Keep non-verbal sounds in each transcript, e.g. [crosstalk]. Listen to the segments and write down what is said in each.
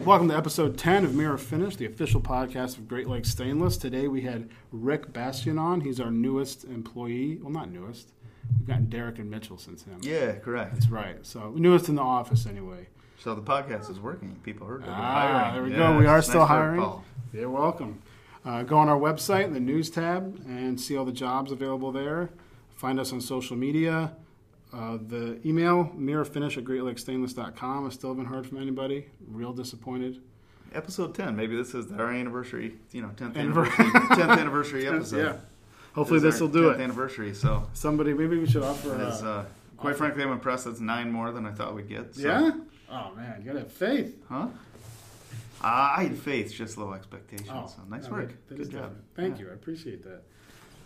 Welcome to episode 10 of Mirror Finish, the official podcast of Great Lakes Stainless. Today we had Rick Bastian on. He's our newest employee. Well, not newest. We've gotten Derek and Mitchell since him. Yeah, correct. That's right. So, newest in the office anyway. So the podcast is working. People heard it. We're Ah, hiring. there we Yeah, go. We are still work, hiring. Paul. You're welcome. Uh, go on our website, in the news tab, and see all the jobs available there. Find us on social media. Uh, the email, mirrorfinish at greatlakestainless.com. I still haven't heard from anybody. Real disappointed. Episode ten. Maybe this is our anniversary. You know, tenth [laughs] anniversary. Tenth anniversary episode. Yeah. Hopefully This will do 10th it. Anniversary. So, Somebody, maybe we should offer. is, Uh, quite frankly, I'm impressed. That's nine more than I thought we'd get. So. yeah? Oh, man. You got to have faith. Huh? Uh, I had faith, just low expectations. Oh, so nice no, work. that- that Good job. definite. Thank Yeah. you. I appreciate that.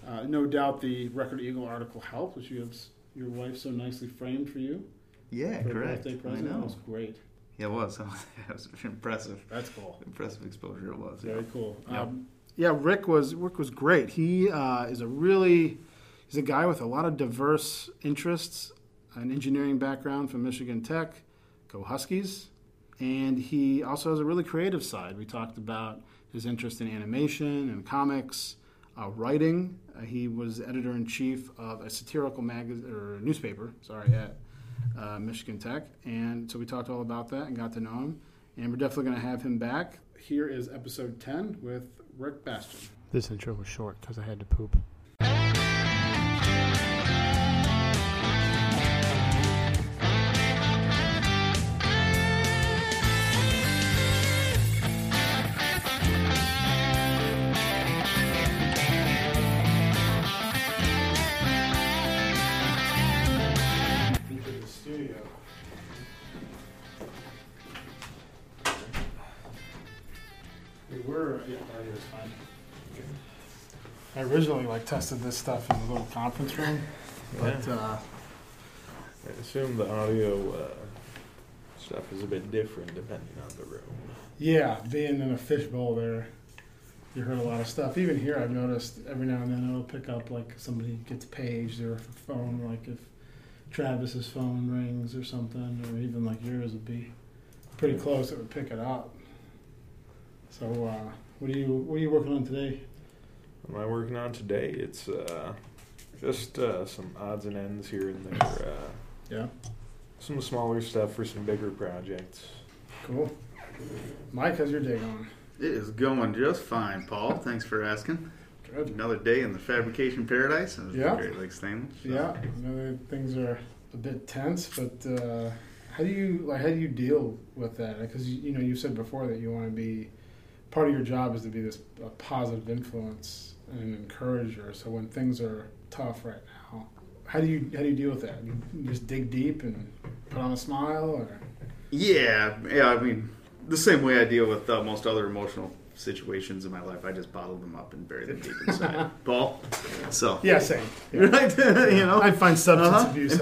Uh, no doubt the Record Eagle article helped, which you have your wife so nicely framed for you. Yeah, for a correct. birthday I present. That was great. Yeah, it was. [laughs] it was impressive. That's cool. Impressive exposure it was. Very Yeah. cool. Yep. Um, yeah, Rick was Rick was great. He uh, is a really he's a guy with a lot of diverse interests, an engineering background from Michigan Tech, go Huskies, and he also has a really creative side. We talked about his interest in animation and comics, uh, writing. Uh, he was editor in chief of a satirical magazine or newspaper. Sorry, at uh, Michigan Tech, and so we talked all about that and got to know him. And we're definitely going to have him back. Here is episode 10 with Rick Bastian. This intro was short because I had to poop. I originally like tested this stuff in the little conference room, but uh, I assume the audio uh, stuff is a bit different depending on the room. yeah, being in a fishbowl there, you heard a lot of stuff. Even here, I've noticed every now and then it'll pick up like somebody gets paged or if a phone, like if Travis's phone rings or something, or even like yours would be pretty close. It would pick it up. So, uh, what are you what are you working on today? What am I working on today? It's uh, just uh, some odds and ends here and there. Uh, Yeah, some smaller stuff for some bigger projects. cool. Mike, how's your day going? It is going just fine, Paul. Thanks for asking. Good. Another day in the fabrication paradise. of Yeah. Great Lakes Stainless. So- Yeah, I know that things are a bit tense, but uh, how do you like how do you deal with that? Because you, you know you said before that you want to be part of your job is to be this a positive influence and an encourager. So when things are tough right now, how do you how do you deal with that? You just dig deep and put on a smile, or Yeah, yeah. I mean, the same way I deal with uh, most other emotional situations in my life, I just bottle them up and bury them deep inside. [laughs] Paul. So. yeah, same. [laughs] Yeah. Right. you know. I find substance Uh-huh. abuse And,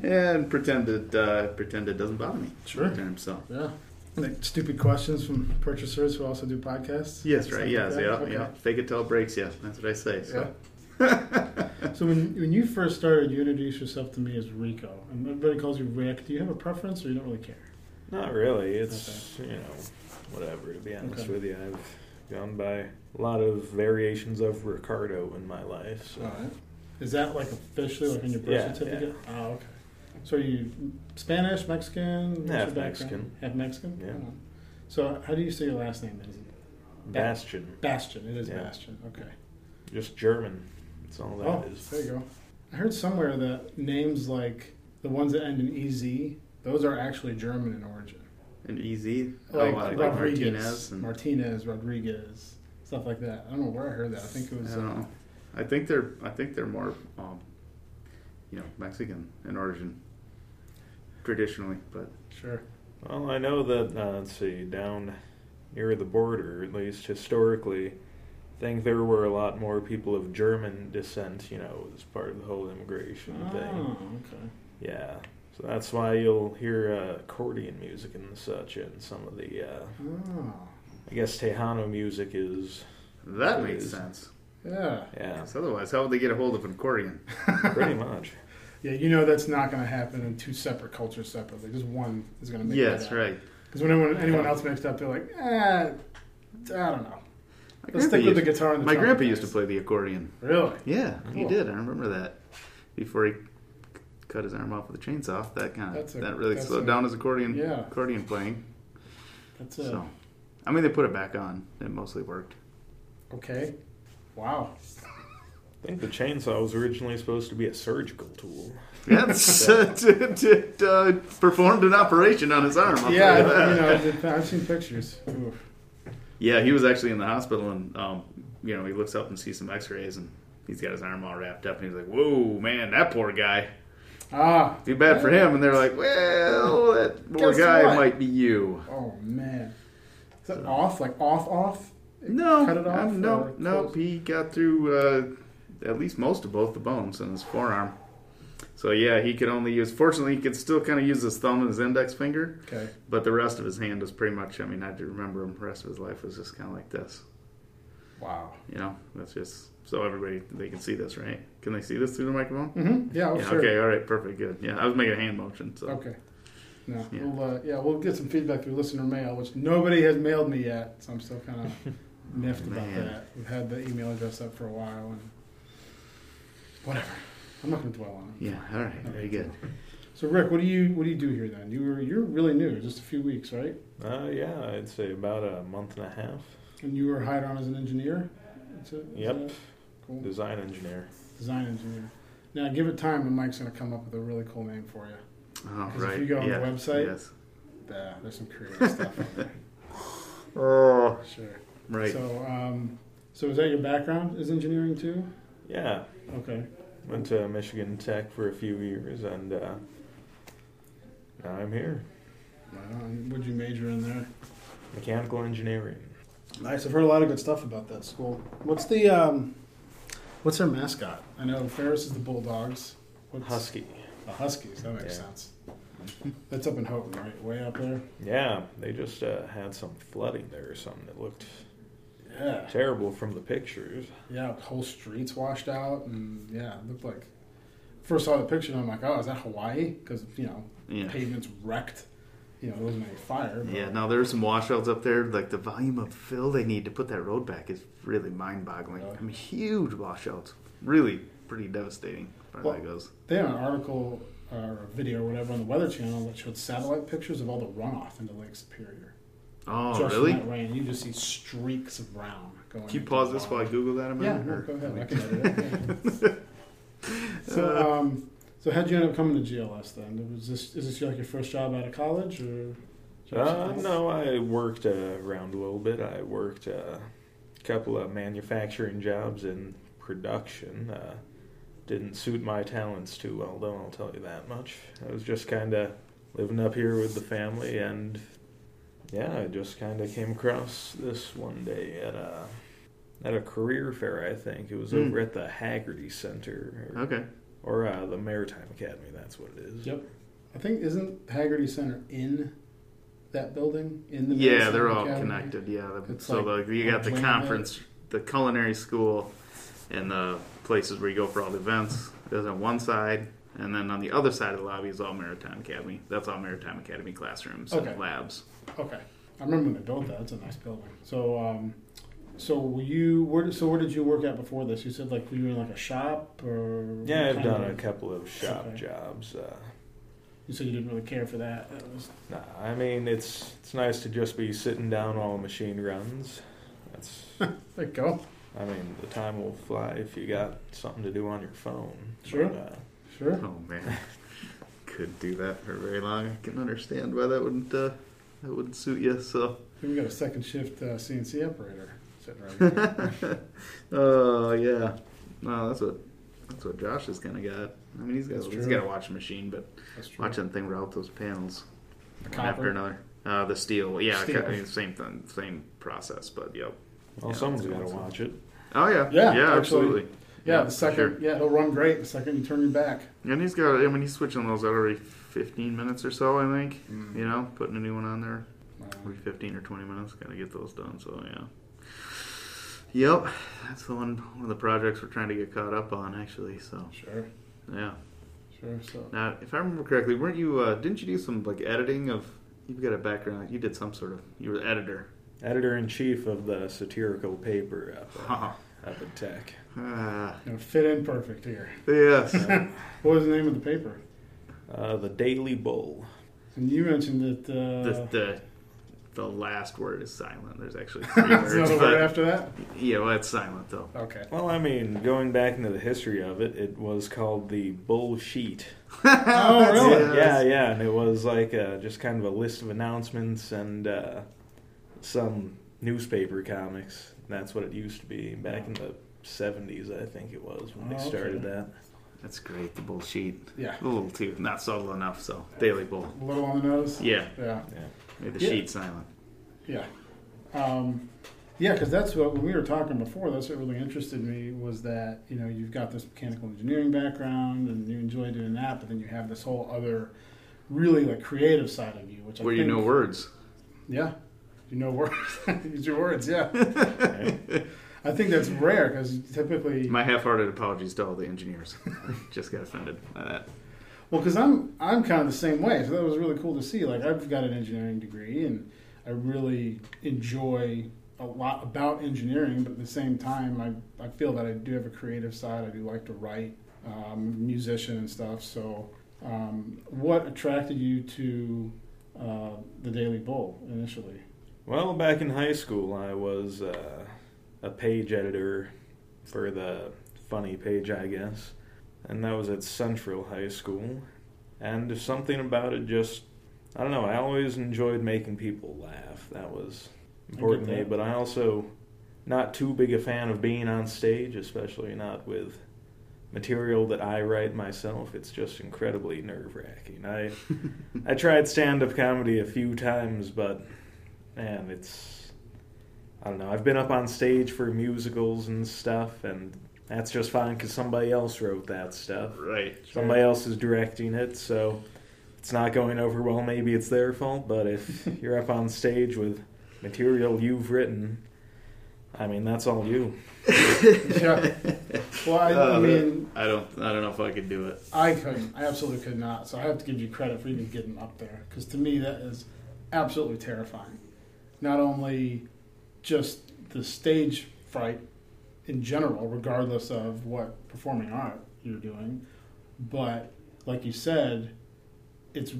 pre- and [laughs] pretend it uh, pretend it doesn't bother me. Sure. So. Yeah. Like stupid questions from purchasers who also do podcasts. Yes, right. Yes, that? yeah, Okay. yeah. Fake it till it breaks you. That's what I say. So. [laughs] So when when you first started, you introduced yourself to me as Rico, and everybody calls you Rick. Do you have a preference, or you don't really care? Not really. It's you know whatever. To be honest Okay. with you, I've gone by a lot of variations of Ricardo in my life. So. All right. Is that like officially like on your birth Yeah, certificate? Oh, okay. So are you Spanish, Mexican? What's your Half? Mexican. Half Mexican. Yeah. Oh. So how do you say your last name? Then? Is it Bastion, Bastion? It is Yeah. Bastion. Okay. just German. That's all that oh, is. there you go. I heard somewhere that names like the ones that end in ez, those are actually German in origin. And EZ? like, oh, like Rodriguez, Martinez. And, Martinez, Rodriguez, stuff like that. I don't know where I heard that. I think it I was. don't Uh, know. I think they're. I think they're more, um, you know, Mexican in origin, traditionally. But sure. Well, I know that, uh, let's see, down near the border, at least historically, I think there were a lot more people of German descent, you know, as part of the whole immigration Oh, thing. okay. Yeah. So that's why you'll hear uh, accordion music and such in some of the, uh, Oh, I guess Tejano music is, that makes is. sense. yeah. yeah, 'Cause otherwise, how would they get a hold of an accordion? [laughs] pretty much. Yeah, you know that's not going to happen in two separate cultures separately. Just one is going to make Yeah, that that's happen. right. Because when anyone, anyone else mixed up, they're like, eh, I don't know. My Let's grandpa, stick with the guitar and the my trumpet grandpa used to play the accordion. Really? Yeah, he did. I remember that. Before he cut his arm off with a chainsaw, that kind of that really slowed a- down his accordion Yeah. accordion playing. That's it. So, I mean, they put it back on. It mostly worked. Okay. Wow. I think the chainsaw was originally supposed to be a surgical tool. That's [laughs] uh, [laughs] it, uh, performed an operation on his arm. I'll yeah, you I- that. you know, [laughs] I've seen pictures. Oof. Yeah, he was actually in the hospital, and um, you know, he looks up and sees some X-rays, and he's got his arm all wrapped up, and he's like, "Whoa, man, that poor guy. Ah. Too bad for him." And they're like, "Well, that poor Guess guy what? might be you." Oh man. Is that off? Like off off? No, Cut it off um, no, no. He got through uh, at least most of both the bones in his forearm. So yeah, he could only use. Fortunately, he could still kind of use his thumb and his index finger, Okay. but the rest of his hand was pretty much. I mean, I to remember him. The rest of his life was just kind of like this. Wow. You know, that's just so everybody they can see this, right? Can they see this through the microphone? Mm-hmm. Yeah. Oh, yeah. sure. Okay. All right. Perfect. Good. Yeah. I was making a hand motion. So. Okay. No, Yeah. we'll uh, yeah we'll get some feedback through listener mail, which nobody has mailed me yet, so I'm still kind of [laughs] miffed about that. We've had the email address up for a while, and whatever. I'm not going to dwell on it. Yeah. All right. Very good. So Rick, what do you what do you do here then? You were you're really new, just a few weeks, right? Uh, yeah, I'd say about a month and a half. And you were hired on as an engineer. That's it? Is Yep. that it? Cool. Design engineer. Design engineer. Now give it time, and Mike's going to come up with a really cool name for you. Oh, 'Cause if you go on the website- Yes. Yeah, there's some creative stuff on there. Oh. Sure. Right. So, um, so is that your background? Is engineering too? Yeah, Okay. Went to Michigan Tech for a few years, and uh, now I'm here. On. What'd you major in there? Mechanical engineering. Nice. I've heard a lot of good stuff about that school. What's the um, what's their mascot? I know Ferris is the Bulldogs. What's Husky. The Huskies. That makes Yeah. sense. That's up in Houghton, right? Way up there. Yeah, they just uh, had some flooding there or something that looked Yeah. terrible from the pictures. Yeah. Whole streets washed out, and yeah, it looked like. First saw the picture, and I'm like, oh, is that Hawaii? Because you know, Yeah. pavements wrecked. You know, there wasn't any fire. But Yeah, now there's some washouts up there. Like the volume of fill they need to put that road back is really mind-boggling. Really? I mean, huge washouts. Really, pretty devastating as far Well- that goes. They had an article or a video or whatever on the Weather Channel that showed satellite pictures of all the runoff into Lake Superior. Oh, Just really? From that rain, you just see streaks of brown going. Can you pause this while I. Google that a Yeah, minute? no, or- go ahead. I can edit it. [laughs] yeah. so, um, so how'd you end up coming to GLS then? Was this is this like your first job out of college or? did you have Uh, no, I worked uh, around a little bit. I worked uh, a couple of manufacturing jobs in production. Uh, didn't suit my talents too well, though, I'll tell you that much. I was just kind of living up here with the family, and yeah, I just kind of came across this one day at a, at a career fair, I think. It was Hmm. over at the Hagerty Center, or, Okay. or uh, the Maritime Academy, that's what it is. Yep. I think isn't Hagerty Center in that building in the Yeah, Maritime they're all Academy? connected. Yeah. The, It's so like the, you got the a jam conference, the culinary school, and the places where you go for all the events. There's on one side, and then on the other side of the lobby is all Maritime Academy. That's all Maritime Academy classrooms Okay. and labs. Okay, I remember when they built that. It's a nice building. So, um, so were you where? So where did you work at before this? You said like were you in like a shop or? Yeah, I've done kind a couple of shop Okay. jobs. Uh, You said you didn't really care for that. That was Nah, I mean it's it's nice to just be sitting down while a machine runs. That's [laughs] there you go. I mean the time will fly if you got something to do on your phone. Sure. But, uh, Sure. Oh man, [laughs] could do that for very long. I can understand why that wouldn't uh, that wouldn't suit you. So, We got a second shift uh, CNC operator sitting right here. [laughs] oh yeah, no, that's what that's what Josh has kind of got. I mean, he's got That's he's true. got a watch machine, but That's true. watch thing route those panels The one after another. Uh, the steel, yeah, Steel. I mean, same thing, same process, but yep. well, Yeah, someone's that's got to awesome. watch it. Oh yeah, Yeah, yeah, actually, absolutely. Yeah, for the second. sure. Yeah, he'll run great the second you turn your back. And he's got. I mean, he's switching those out every 15 minutes or so. I think. Mm. You know, putting a new one on there Wow. every 15 or 20 minutes. Got to get those done. So yeah. Yep, that's the one. One of the projects we're trying to get caught up on, actually. So Sure. yeah, Sure. So Now, if I remember correctly, weren't you? Uh, didn't you do some like editing of? You've got a background. You did some sort of. You were editor. Editor in chief of the satirical paper up Haha. at, up at Tech. Ah, you know, fit in perfect here. yes. [laughs] What was the name of the paper? Uh, the Daily Bull. And you mentioned that. Uh, the, the the last word is silent. There's actually [laughs] three words, another word after that. yeah, well, it's silent though. Okay. Well, I mean, going back into the history of it, it was called the Bull Sheet. [laughs] Oh, really? Yeah, yeah, and it was like uh, just kind of a list of announcements and uh, some newspaper comics. That's what it used to be back in the '70s, I think it was when Oh, they okay. started that. That's great. The bullshit. Yeah. A little too not subtle enough. So daily bull. A little on the nose. Yeah, Yeah. Yeah. made the Yeah. sheet silent. Yeah. Um, yeah, because that's what when we were talking before. That's what really interested me was that you know you've got this mechanical engineering background and you enjoy doing that, but then you have this whole other really like creative side of you, which I Where you think, know words. Yeah, you know words. [laughs] Use your words. Yeah. [laughs] I think that's rare because typically, My half-hearted apologies to all the engineers. [laughs] Just got offended by that. well, because I'm I'm kind of the same way. So that was really cool to see. Like I've got an engineering degree and I really enjoy a lot about engineering, but at the same time, I, I feel that I do have a creative side. I do like to write, um, musician and stuff. So, um, what attracted you to uh, the Daily Bull initially? Well, back in high school, I was uh, a page editor for the funny page, I guess, and that was at Central High School. And something about it just, I don't know, I always enjoyed making people laugh. That was important to me, but I also not too big a fan of being on stage, especially not with material that I write myself. It's just incredibly nerve wracking. I [laughs] I tried stand up comedy a few times, but man, it's I don't know. I've been up on stage for musicals and stuff, and that's just fine because somebody else wrote that stuff. Right. Somebody else is directing it, so it's not going over well. Maybe it's their fault, but if [laughs] you're up on stage with material you've written, I mean, that's all you. [laughs] yeah. Well, I, I Uh, mean, I don't. I don't know if I could do it. I couldn't. I absolutely could not. So I have to give you credit for even getting up there because to me that is absolutely terrifying. Not only just the stage fright in general, regardless of what performing art you're doing, but like you said, it's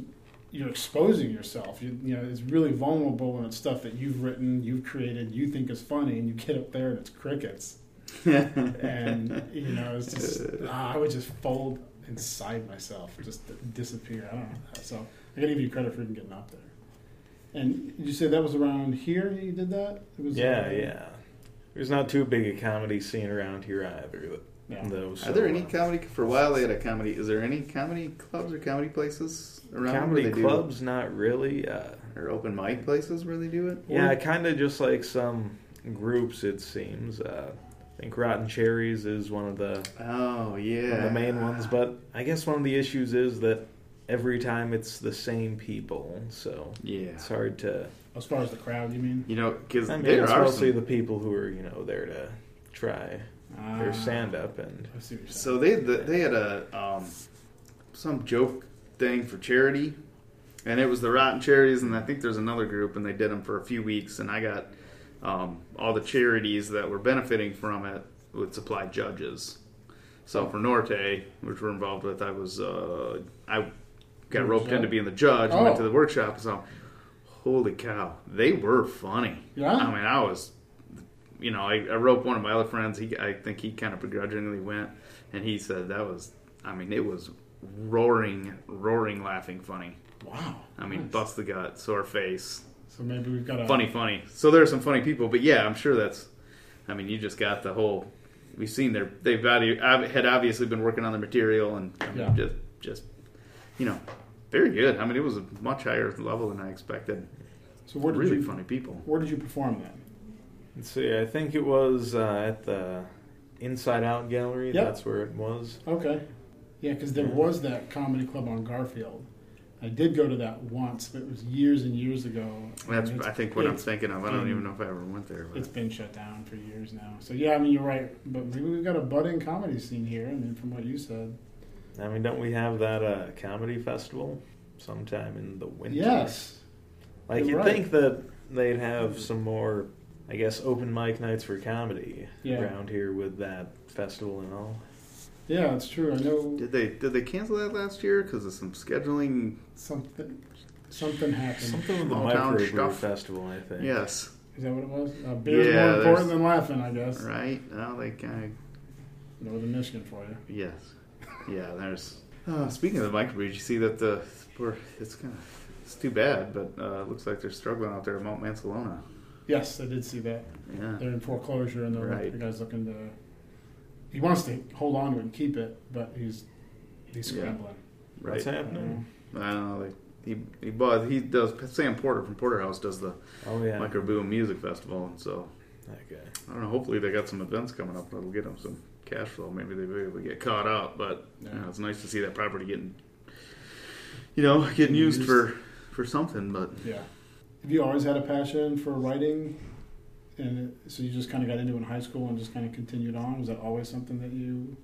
you're exposing yourself. You, you know, it's really vulnerable when it's stuff that you've written, you've created, you think is funny, and you get up there and it's crickets [laughs] and you know, it's just ah, I would just fold inside myself, just disappear. I don't know. So I gotta give you credit for even getting up there. And you say that was around here you did that? It was Yeah, yeah. There's not too big a comedy scene around here either, yeah. though. So, Are there any uh, comedy? For a while, they had a comedy. Is there any comedy clubs or comedy places around comedy where they clubs? Not really. Uh, or open mic places where they do it? yeah, kind of just like some groups. It seems. Uh, I think Rotten Cherries is one of the Oh yeah. one of the main ones, but I guess one of the issues is that every time it's the same people, so yeah. it's hard to. As far as the crowd, you mean? You know, because I mean, there it's are mostly some, the people who are you know there to try their Ah, stand up and I see what you're. So they they had a um, some joke thing for charity, and it was the Rotten Charities, and I think there's another group, and they did them for a few weeks, and I got um, all the charities that were benefiting from it would supply judges. So for Norte, which we're involved with, I was uh, I You got roped judge? in to being the judge. and Went Oh. to the workshop, and so holy cow, they were funny. Yeah? I mean, I was you know, I, I roped one of my other friends. He, I think he kind of begrudgingly went, and he said that was, I mean, it was roaring, roaring, laughing, funny. wow. I mean, Nice. bust the gut, sore face, So maybe we've got a funny, funny. So there are some funny people, but yeah, I'm sure that's. I mean, you just got the whole. We've seen their they've got, had obviously been working on the material and I mean, Yeah. just just you know very good. I mean, it was a much higher level than I expected. So where did really you funny people. where did you perform then? Let's see. I think it was uh, at the Inside Out Gallery. Yep. That's where it was. Okay. Yeah, because there Yeah. was that comedy club on Garfield. I did go to that once, but it was years and years ago. That's And it's- I think what I'm thinking of. I don't been- even know if I ever went there. But. It's been shut down for years now. So yeah, I mean you're right, but maybe we've got a budding comedy scene here. I mean, from what you said, I mean, don't we have that uh, comedy festival sometime in the winter? Yes. Like You're you'd right. think that they'd have some more, I guess, open mic nights for comedy Yeah. around here with that festival and all. Yeah, it's true. I know Did they did they cancel that last year because of some scheduling? something something happened. Something with the Small town microbrew festival, I think. Yes, Is that what it was? Uh, beer's Yeah, more important there's- than laughing, I guess. right. Well, they kind of. Northern Michigan for you. yes, yeah. There's. Uh, speaking of the microbrews, you see that the we're, it's kind of it's too bad, but uh, it looks like they're struggling out there at Mount Mancelona. Yes, I did see that. Yeah, They're in foreclosure, and the, Right. the guy's looking to. He wants to hold on to it and keep it, but he's he's Yeah. scrambling. right. What's happening? I don't know. They, he he bought he does Sam Porter from Porterhouse does the Oh yeah, Micro Boom Music Festival, and so that guy. I don't know. Hopefully, they got some events coming up that'll get them some cash flow. Maybe they'll be able to get caught up. But you know, it's nice to see that property getting, you know, getting used, Used. for for something. But Yeah. Have you always had a passion for writing? And so you just kind of got into it in high school and just kind of continued on? Was that always something that you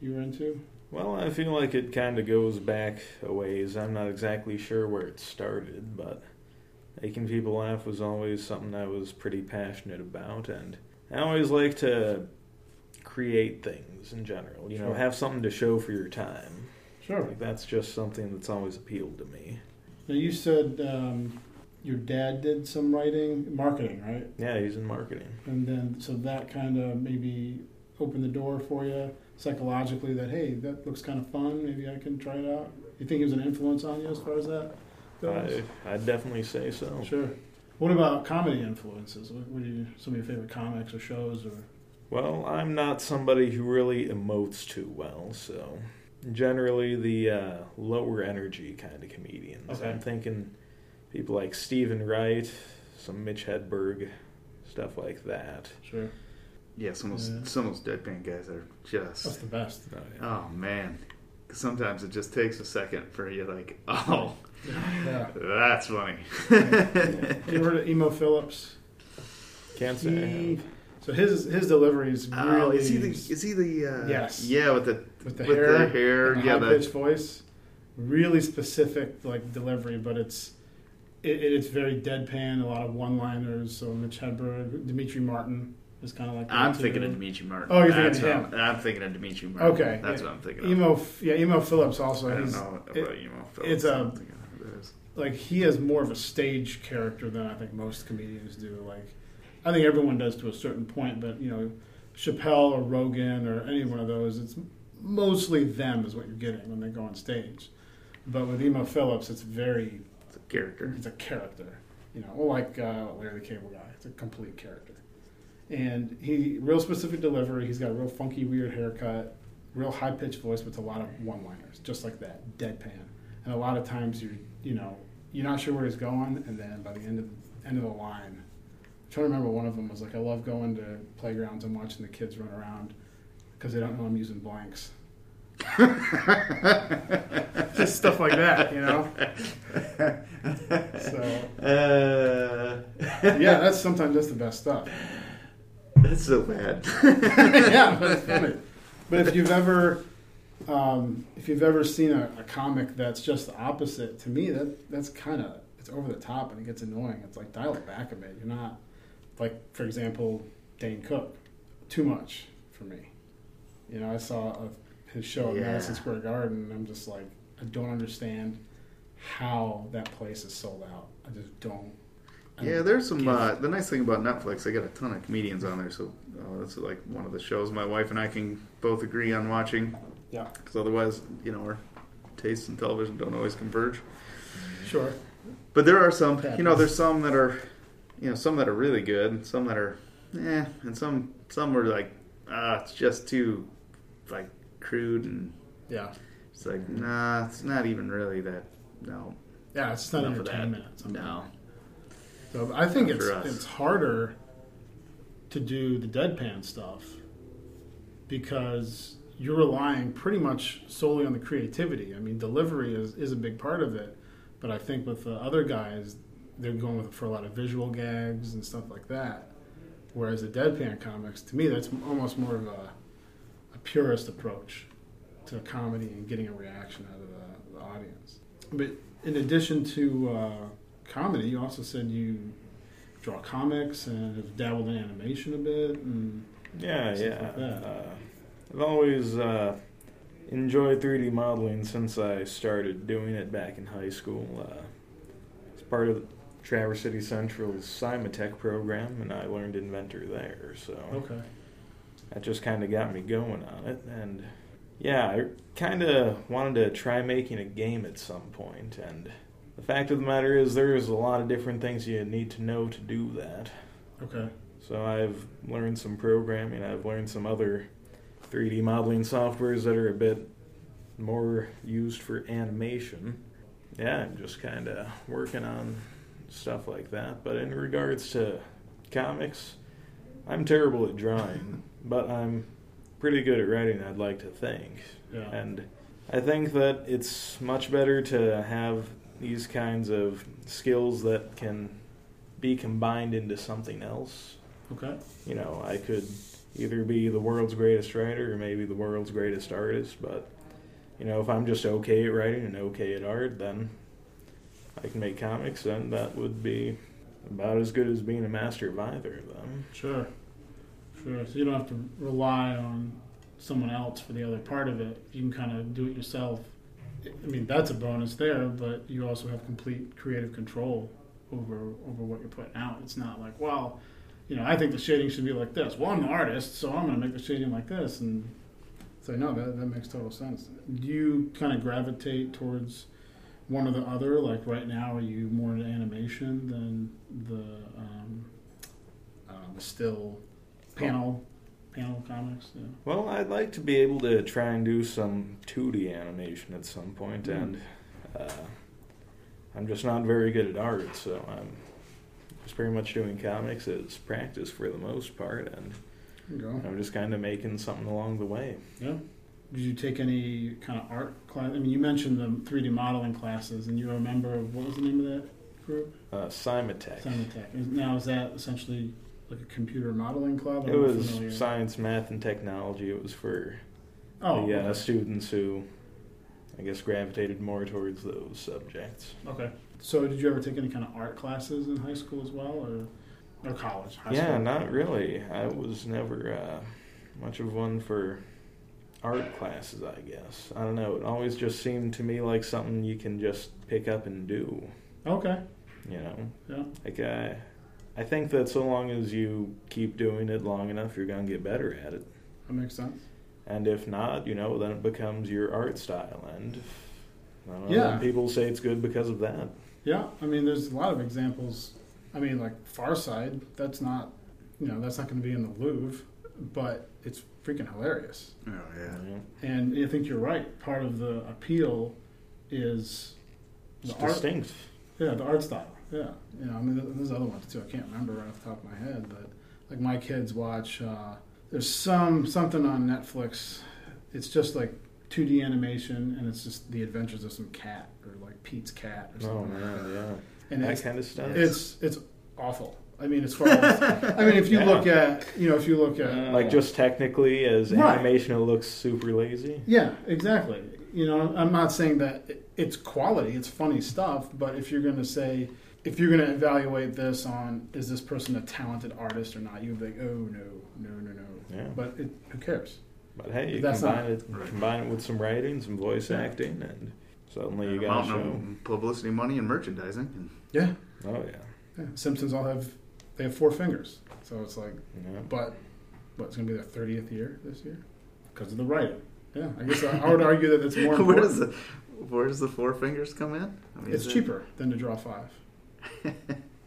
you were into? Well, I feel like it kind of goes back a ways. I'm not exactly sure where it started, but making people laugh was always something I was pretty passionate about, and I always like to create things in general. You know, Sure. have something to show for your time. Sure. Like that's just something that's always appealed to me. Now you said um, your dad did some writing, marketing, right? Yeah, he's in marketing. And then so that kind of maybe opened the door for you psychologically that hey, that looks kind of fun. Maybe I can try it out. You think he was an influence on you as far as that goes? I, I'd definitely say so. Sure. What about comedy influences? What, what are you, some of your favorite comics or shows or? Well, I'm not somebody who really emotes too well, so generally the uh, lower energy kind of comedians. Okay. I'm thinking people like Steven Wright, some Mitch Hedberg, stuff like that. Sure. yeah, some of those, Yeah. some of those deadpan guys are just That's just the best. Oh, yeah. oh man. Sometimes it just takes a second for you, like, [laughs] oh, Yeah. that's funny. You heard of [laughs] Emo Philips? Can't say I He, have. So his his delivery is Oh, really is he the is he the uh, Yes. yeah with the with the with hair, the hair and yeah high the pitched voice, really specific like delivery, but it's it, it's very deadpan. A lot of one liners. So Mitch Hedberg, Demetri Martin is kind of like. that I'm too. thinking of Demetri Martin. Oh, you're That's thinking of what I'm, I'm thinking of Demetri Martin. Okay, that's yeah. what I'm thinking of. Emo, yeah, Emo Philips also. I don't know about it- emo. it's Philips. a- I'm thinking of who it is. like he has more of a stage character than I think most comedians do. Like I think everyone does to a certain point, but you know, Chappelle or Rogan or any one of those, it's mostly them is what you're getting when they go on stage. But with Emo Philips, it's very It's a character. it's a character. You know, like uh, Larry the Cable Guy, it's a complete character. And he real specific delivery. He's got a real funky, weird haircut, real high pitched voice with a lot of one liners, just like that, deadpan. And a lot of times you're you know you're not sure where he's going, and then by the end of end of the line, trying to remember one of them was like, I love going to playgrounds and watching the kids run around because they don't know I'm using blanks. [laughs] Just stuff like that, you know. So Uh, yeah, that's [laughs] sometimes that's the best stuff. that's so bad. [laughs] yeah, but it's funny. But if you've ever, um, if you've ever seen a, a comic that's just the opposite, to me that that's kind of it's over the top and it gets annoying. It's like dial it back a bit. You're not like, for example, Dane Cook, too much for me. You know, I saw a, his show at Yeah. Madison Square Garden, and I'm just like, I don't understand how that place is sold out. I just don't. I Yeah, don't there's some. Uh, the nice thing about Netflix, they got a ton of comedians on there, so uh, that's like one of the shows my wife and I can both agree on watching. Yeah. Because otherwise, you know, our tastes in television don't always converge. Sure. But there are some, you know, there's some that are, you know, some that are really good, some that are, eh, and some some are like, ah, it's just too, like, crude, and Yeah. it's like, nah, it's not even really that. No, Yeah, it's not of that. entertainment. Something. No, So I think Not it's it's harder to do the deadpan stuff because you're relying pretty much solely on the creativity. I mean, delivery is, is a big part of it, but I think with the other guys, they're going with for a lot of visual gags and stuff like that. Whereas the deadpan comics, to me, that's almost more of a, a purist approach to comedy and getting a reaction out of the, the audience. But in addition to uh, comedy, you also said you draw comics and have dabbled in animation a bit. And Yeah, yeah. like. Uh, I've always uh, enjoyed 3D modeling since I started doing it back in high school. Uh, it's part of Traverse City Central's Cymatech program, and I learned Inventor there. So okay, that just kind of got me going on it. And yeah, I kind of wanted to try making a game at some point. And the fact of the matter is, there's a lot of different things you need to know to do that. okay, So I've learned some programming. I've learned some other 3D modeling softwares that are a bit more used for animation. Yeah, I'm just kind of working on stuff like that. But in regards to comics, I'm terrible at drawing, [laughs] but I'm pretty good at writing, I'd like to think. yeah, And I think that it's much better to have these kinds of skills that can be combined into something else. okay, You know, I could either be the world's greatest writer or maybe the world's greatest artist, but you know, if I'm just okay at writing and okay at art, then I can make comics, and that would be about as good as being a master of either of them. sure, sure. So you don't have to rely on someone else for the other part of it. You can kind of do it yourself. I mean, that's a bonus there, but you also have complete creative control over over what you're putting out. It's not like, well, you know, I think the shading should be like this. Well, I'm the artist, so I'm going to make the shading like this, and so no, that that makes total sense. Do you kind of gravitate towards one or the other? Like right now, are you more into animation than the um, uh, the still panel panel comics? Yeah. Well, I'd like to be able to try and do some 2D animation at some point, Mm. and uh, I'm just not very good at art, so I'm just pretty much doing comics as practice for the most part, and There you go. I'm just kind of making something along the way. Yeah. Did you take any kind of art class? I mean, you mentioned the 3D modeling classes, and you're a member of what was the name of that group? Uh, Cymatech. Semitech. Now, is that essentially like a computer modeling club? It I'm not was familiar. science, math, and technology. It was for Oh, the uh, students who, I guess, gravitated more towards those subjects. okay. So, did you ever take any kind of art classes in high school as well, or or college? Yeah, school? not really. I was never uh, much of one for art classes, I guess. I don't know. It always just seemed to me like something you can just pick up and do, Okay. you know? Yeah. Like, I, I think that so long as you keep doing it long enough, you're going to get better at it. That makes sense. And if not, you know, then it becomes your art style. And I don't know, Yeah. people say it's good because of that. Yeah. I mean, there's a lot of examples. I mean, like Far Side. That's not, you know, that's not going to be in the Louvre, but it's freaking hilarious. Oh yeah. you know? And I think you're right. Part of the appeal is It's the art. distinct. Yeah, the art style. Yeah, you know, I mean, th- there's other ones too. I can't remember right off the top of my head, but like my kids watch. Uh, there's some something on Netflix. It's just like 2D animation, and it's just the adventures of some cat or like Pete's cat or Oh, something. like man, that. yeah. And that it's kind of stuff. it's it's awful. I mean, as far as I mean, if you Yeah. look at you know, if you look at Uh, like just technically as Right. animation, it looks super lazy. Yeah, exactly. You know, I'm not saying that it's quality, it's funny stuff, but if you're going to say, if you're going to evaluate this on is this person a talented artist or not, you'd be like, oh no, no, no, no. Yeah. But it, who cares? But hey, you That's combine not- it Right. combine it with some writing, some voice Yeah. acting, and suddenly you And a got a mountain show. publicity money and merchandising. And Yeah. Oh yeah. yeah. Simpsons all have they have four fingers, so it's like, yeah. but what's going to be their 30th year this year because of the writing. Yeah, I guess I, I would argue that it's more. [laughs] where does the where does the four fingers come in? I mean, It's is it- cheaper than to draw five. [laughs]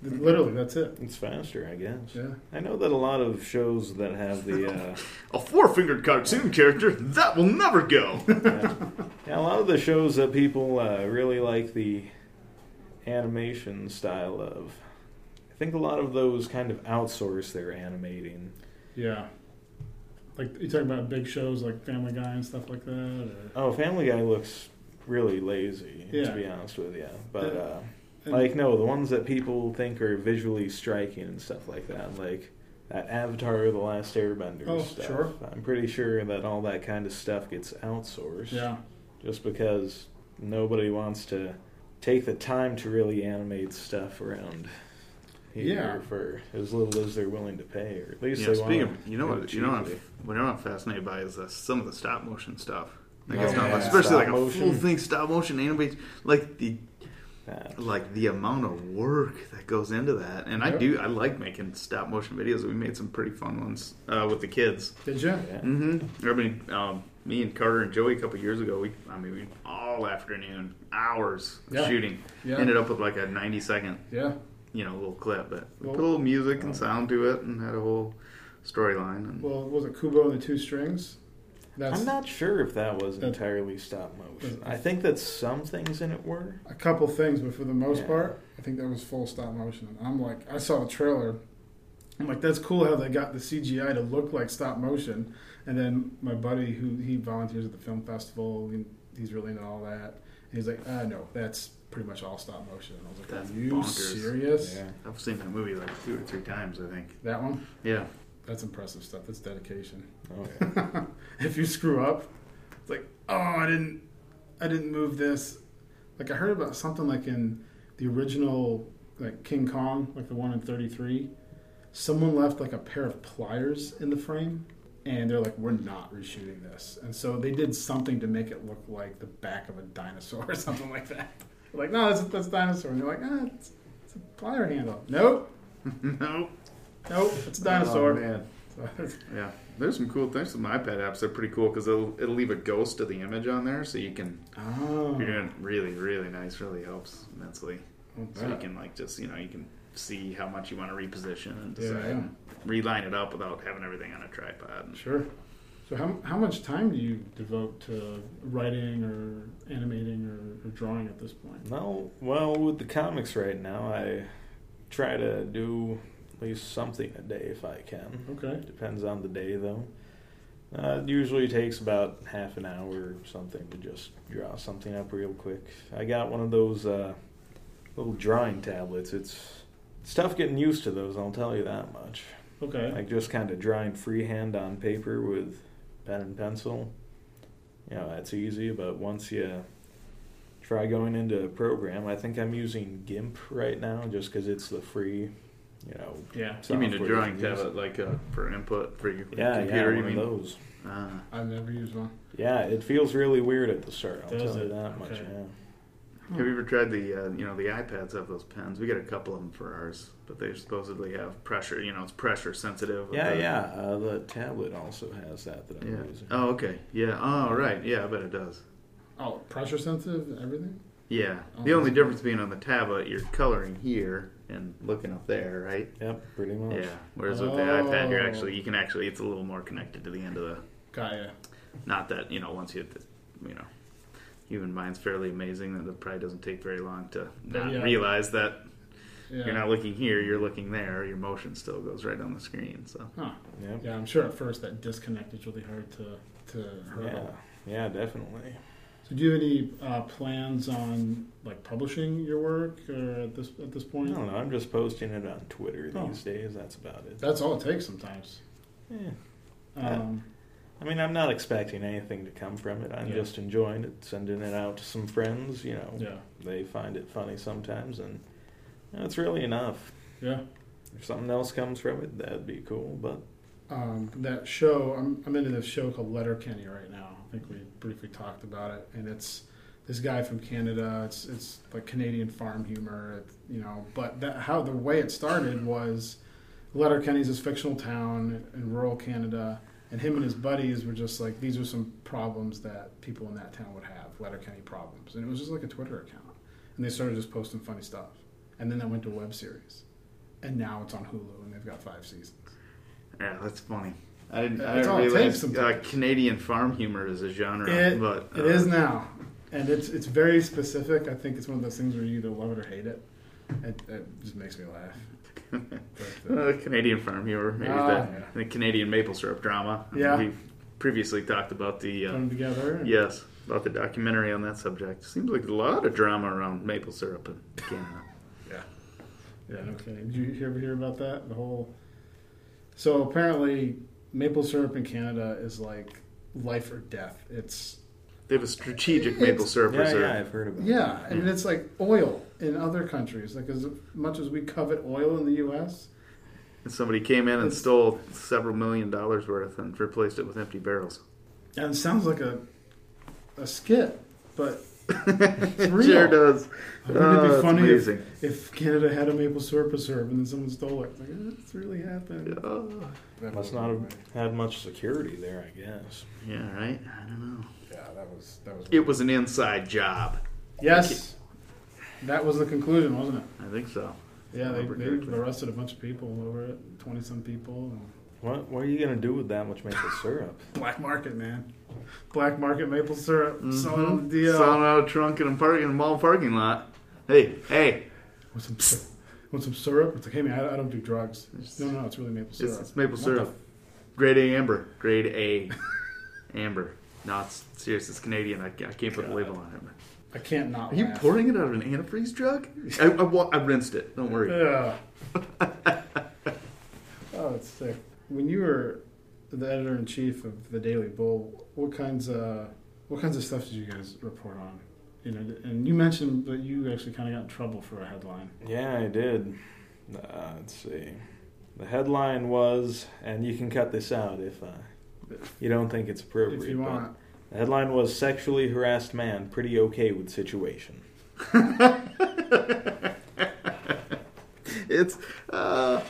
Literally, that's it. It's faster, I guess. Yeah. I know that a lot of shows that have the uh, [laughs] a four-fingered cartoon character that will never go. yeah. Yeah, a lot of the shows that people uh, really like the animation style of. I think a lot of those kind of outsource their animating. Yeah. Like you talking about big shows like Family Guy and stuff like that, or Oh, Family Guy looks really lazy, Yeah. to be honest with you. But uh, like, no, the ones that people think are visually striking and stuff like that, like that Avatar: The Last Airbender Oh, stuff. sure. I'm pretty sure that all that kind of stuff gets outsourced. Yeah. Just because nobody wants to take the time to really animate stuff around here Yeah. for as little as they're willing to pay, or at least Yeah, they speaking want. of, you know what, you know what. I'm, what I'm fascinated by is uh, some of the stop motion stuff. Like Oh, it's not, yeah. especially Stop like a full thing stop motion animation, like the That- like the amount of work that goes into that. And I do, I like making stop motion videos. We made some pretty fun ones uh, with the kids. Did you? yeah. Mm-hmm. I mean, um, me and Carter and Joey a couple years ago, we, I mean, we all afternoon, hours of Yeah. shooting, Yeah. ended up with like a 90 second, Yeah. You know, a little clip. But we Well- put a little music and sound to it, and had a whole storyline. Well, was it Kubo and the Two Strings? That's I'm not sure if that was that- entirely stop motion. I think that some things in it were. a couple things, but for the most Yeah. part, I think that was full stop motion. I'm like, I saw the trailer. I'm like, that's cool how they got the CGI to look like stop motion. And then my buddy, who he volunteers at the film festival, he- he's really into all that. And he's like, ah, no, that's pretty much all stop motion. And I was like, That's are you bonkers. serious? Yeah. I've seen that movie like two or three times, I think. That one? Yeah. That's impressive stuff. That's dedication. Oh yeah. [laughs] if you screw up, it's like, oh, I didn't, I didn't move this. Like I heard about something like in the original, like King Kong, like the one in '33. Someone left like a pair of pliers in the frame, and they're like, we're not reshooting this. And so they did something to make it look like the back of a dinosaur [laughs] or something like that. They're like, no, that's that's dinosaur. And they're like, ah, it's, it's a plier handle. Nope, [laughs] no. nope, it's a dinosaur. Oh, man. [laughs] Yeah. There's some cool things. Some iPad apps They're pretty cool because it'll it'll leave a ghost of the image on there, so you can. oh, You're doing really really nice. Really helps immensely. I'll So you can like just you know you can see how much you want to reposition and Yeah, decide yeah. and reline it up without having everything on a tripod. Sure. So how, how much time do you devote to writing or animating or, or drawing at this point? No, well, with the comics right now, I try to do at least something a day if I can. Okay. Depends on the day, though. Uh, it usually takes about half an hour or something to just draw something up real quick. I got one of those uh, little drawing tablets. It's it's tough getting used to those. I'll tell you that much. Okay. Like just kind of drawing freehand on paper with pen and pencil. You know, that's easy, but once you try going into a program, I think I'm using GIMP right now just because it's the free, you know. yeah. You mean a software drawing to use. tablet like uh, for input for your Yeah, computer? yeah, you one mean? of those. Ah. I've never used one. Yeah, it feels really weird at the start. I'll Does tell you it? that much. Okay. Yeah. Have you ever tried the uh, you know the iPads have those pens? We got a couple of them for ours, but they supposedly have pressure. You know, it's pressure sensitive. with Yeah, the- yeah. Uh, the tablet also has that that I'm Yeah. using. Oh, okay. Yeah. Oh, right. Yeah, I bet it does. Oh, pressure sensitive and everything? Yeah. Oh, the only that's difference being on the tablet, you're coloring here and looking up there, right? Yep, pretty much. Yeah. Whereas with the iPad, you're Oh. actually you can actually it's a little more connected to the end of the. Got ya. Not that you know once you hit the, you know, human mind's fairly amazing that it probably doesn't take very long to not yeah. realize that Yeah. you're not looking here, you're looking there. Your motion still goes right on the screen. So. Huh. Yep. Yeah, I'm sure at first that disconnect is really hard to, to Yeah. hurdle. Yeah, definitely. So do you have any uh, plans on like publishing your work or at this at this I point? don't know. I'm just posting it on Twitter Oh. these days. That's about it. That's all it takes sometimes. Yeah. Um, I mean, I'm not expecting anything to come from it. I'm Yeah. just enjoying it, sending it out to some friends. You know, yeah. they find it funny sometimes, and you know, it's really enough. Yeah. If something else comes from it, that'd be cool. But um, that show. I'm, I'm into this show called Letterkenny right now. I think we briefly talked about it, and it's this guy from Canada. It's it's like Canadian farm humor, it, you know. But that how the way it started was Letterkenny's this fictional town in rural Canada, and him and his buddies were just like, these are some problems that people in that town would have, Letterkenny problems, and it was just like a Twitter account, and they started just posting funny stuff, and then that went to a web series, and now it's on Hulu, and they've got five seasons. Yeah, that's funny. I didn't, I didn't it realize uh. Canadian farm humor is a genre, It, but it uh, is now, and it's it's very specific. I think it's one of those things where you either love it or hate it. It, it just makes me laugh. [laughs] Uh, Canadian farm humor, maybe Ah, the, yeah. the Canadian maple syrup drama. Yeah. we previously talked about the uh, them together. yes about the documentary on that subject. Seems like a lot of drama around maple syrup in Canada. [laughs] Yeah. Yeah. No kidding. Did you ever hear about that? The whole So apparently, maple syrup in Canada is like life or death. It's They have a strategic It's- maple syrup Yeah, reserve. yeah, I've heard about. yeah, I mean it's like oil in other countries. Like as much as we covet oil in the U.S., And somebody came in and stole several million dollars worth and replaced it with empty barrels. and it sounds like a a skit, but it [laughs] real. sure does. Wouldn't Oh, it be funny if, if Canada had a maple syrup reserve and then someone stole it? Like, eh, it's really happened. Oh, That Must not have had much security there, I guess. yeah, right? I don't know. Yeah, that was that was. It was an inside job. yes, that was the conclusion, wasn't it? I think so. Yeah, they, they correctly. arrested a bunch of people over it, twenty some people. And What What are you gonna do with that much maple syrup? [laughs] black market, man. Black market maple syrup Mm-hmm. selling on the DL. Selling out a trunk in a, parking in a mall parking lot. Hey, hey, Want some, sy- want some syrup? It's like, hey man, I, I don't do drugs. No, no, it's really maple syrup. it's, it's maple syrup. Grade A amber. Grade A [laughs] amber. No, it's serious. It's Canadian. I, I can't put a label on it. the- I can't not. Are you laugh. pouring it out of an antifreeze jug? I, I, wa- I rinsed it. Don't worry. Yeah. oh, it's sick. When you were the editor in chief of the Daily Bull, what kinds of what kinds of stuff did you guys report on? You know, and you mentioned that you actually kind of got in trouble for a headline. Yeah, I did. Uh, let's see. The headline was, and you can cut this out if uh, you don't think it's appropriate. If you but want, The headline was "Sexually harassed man pretty okay with situation." [laughs] It's uh,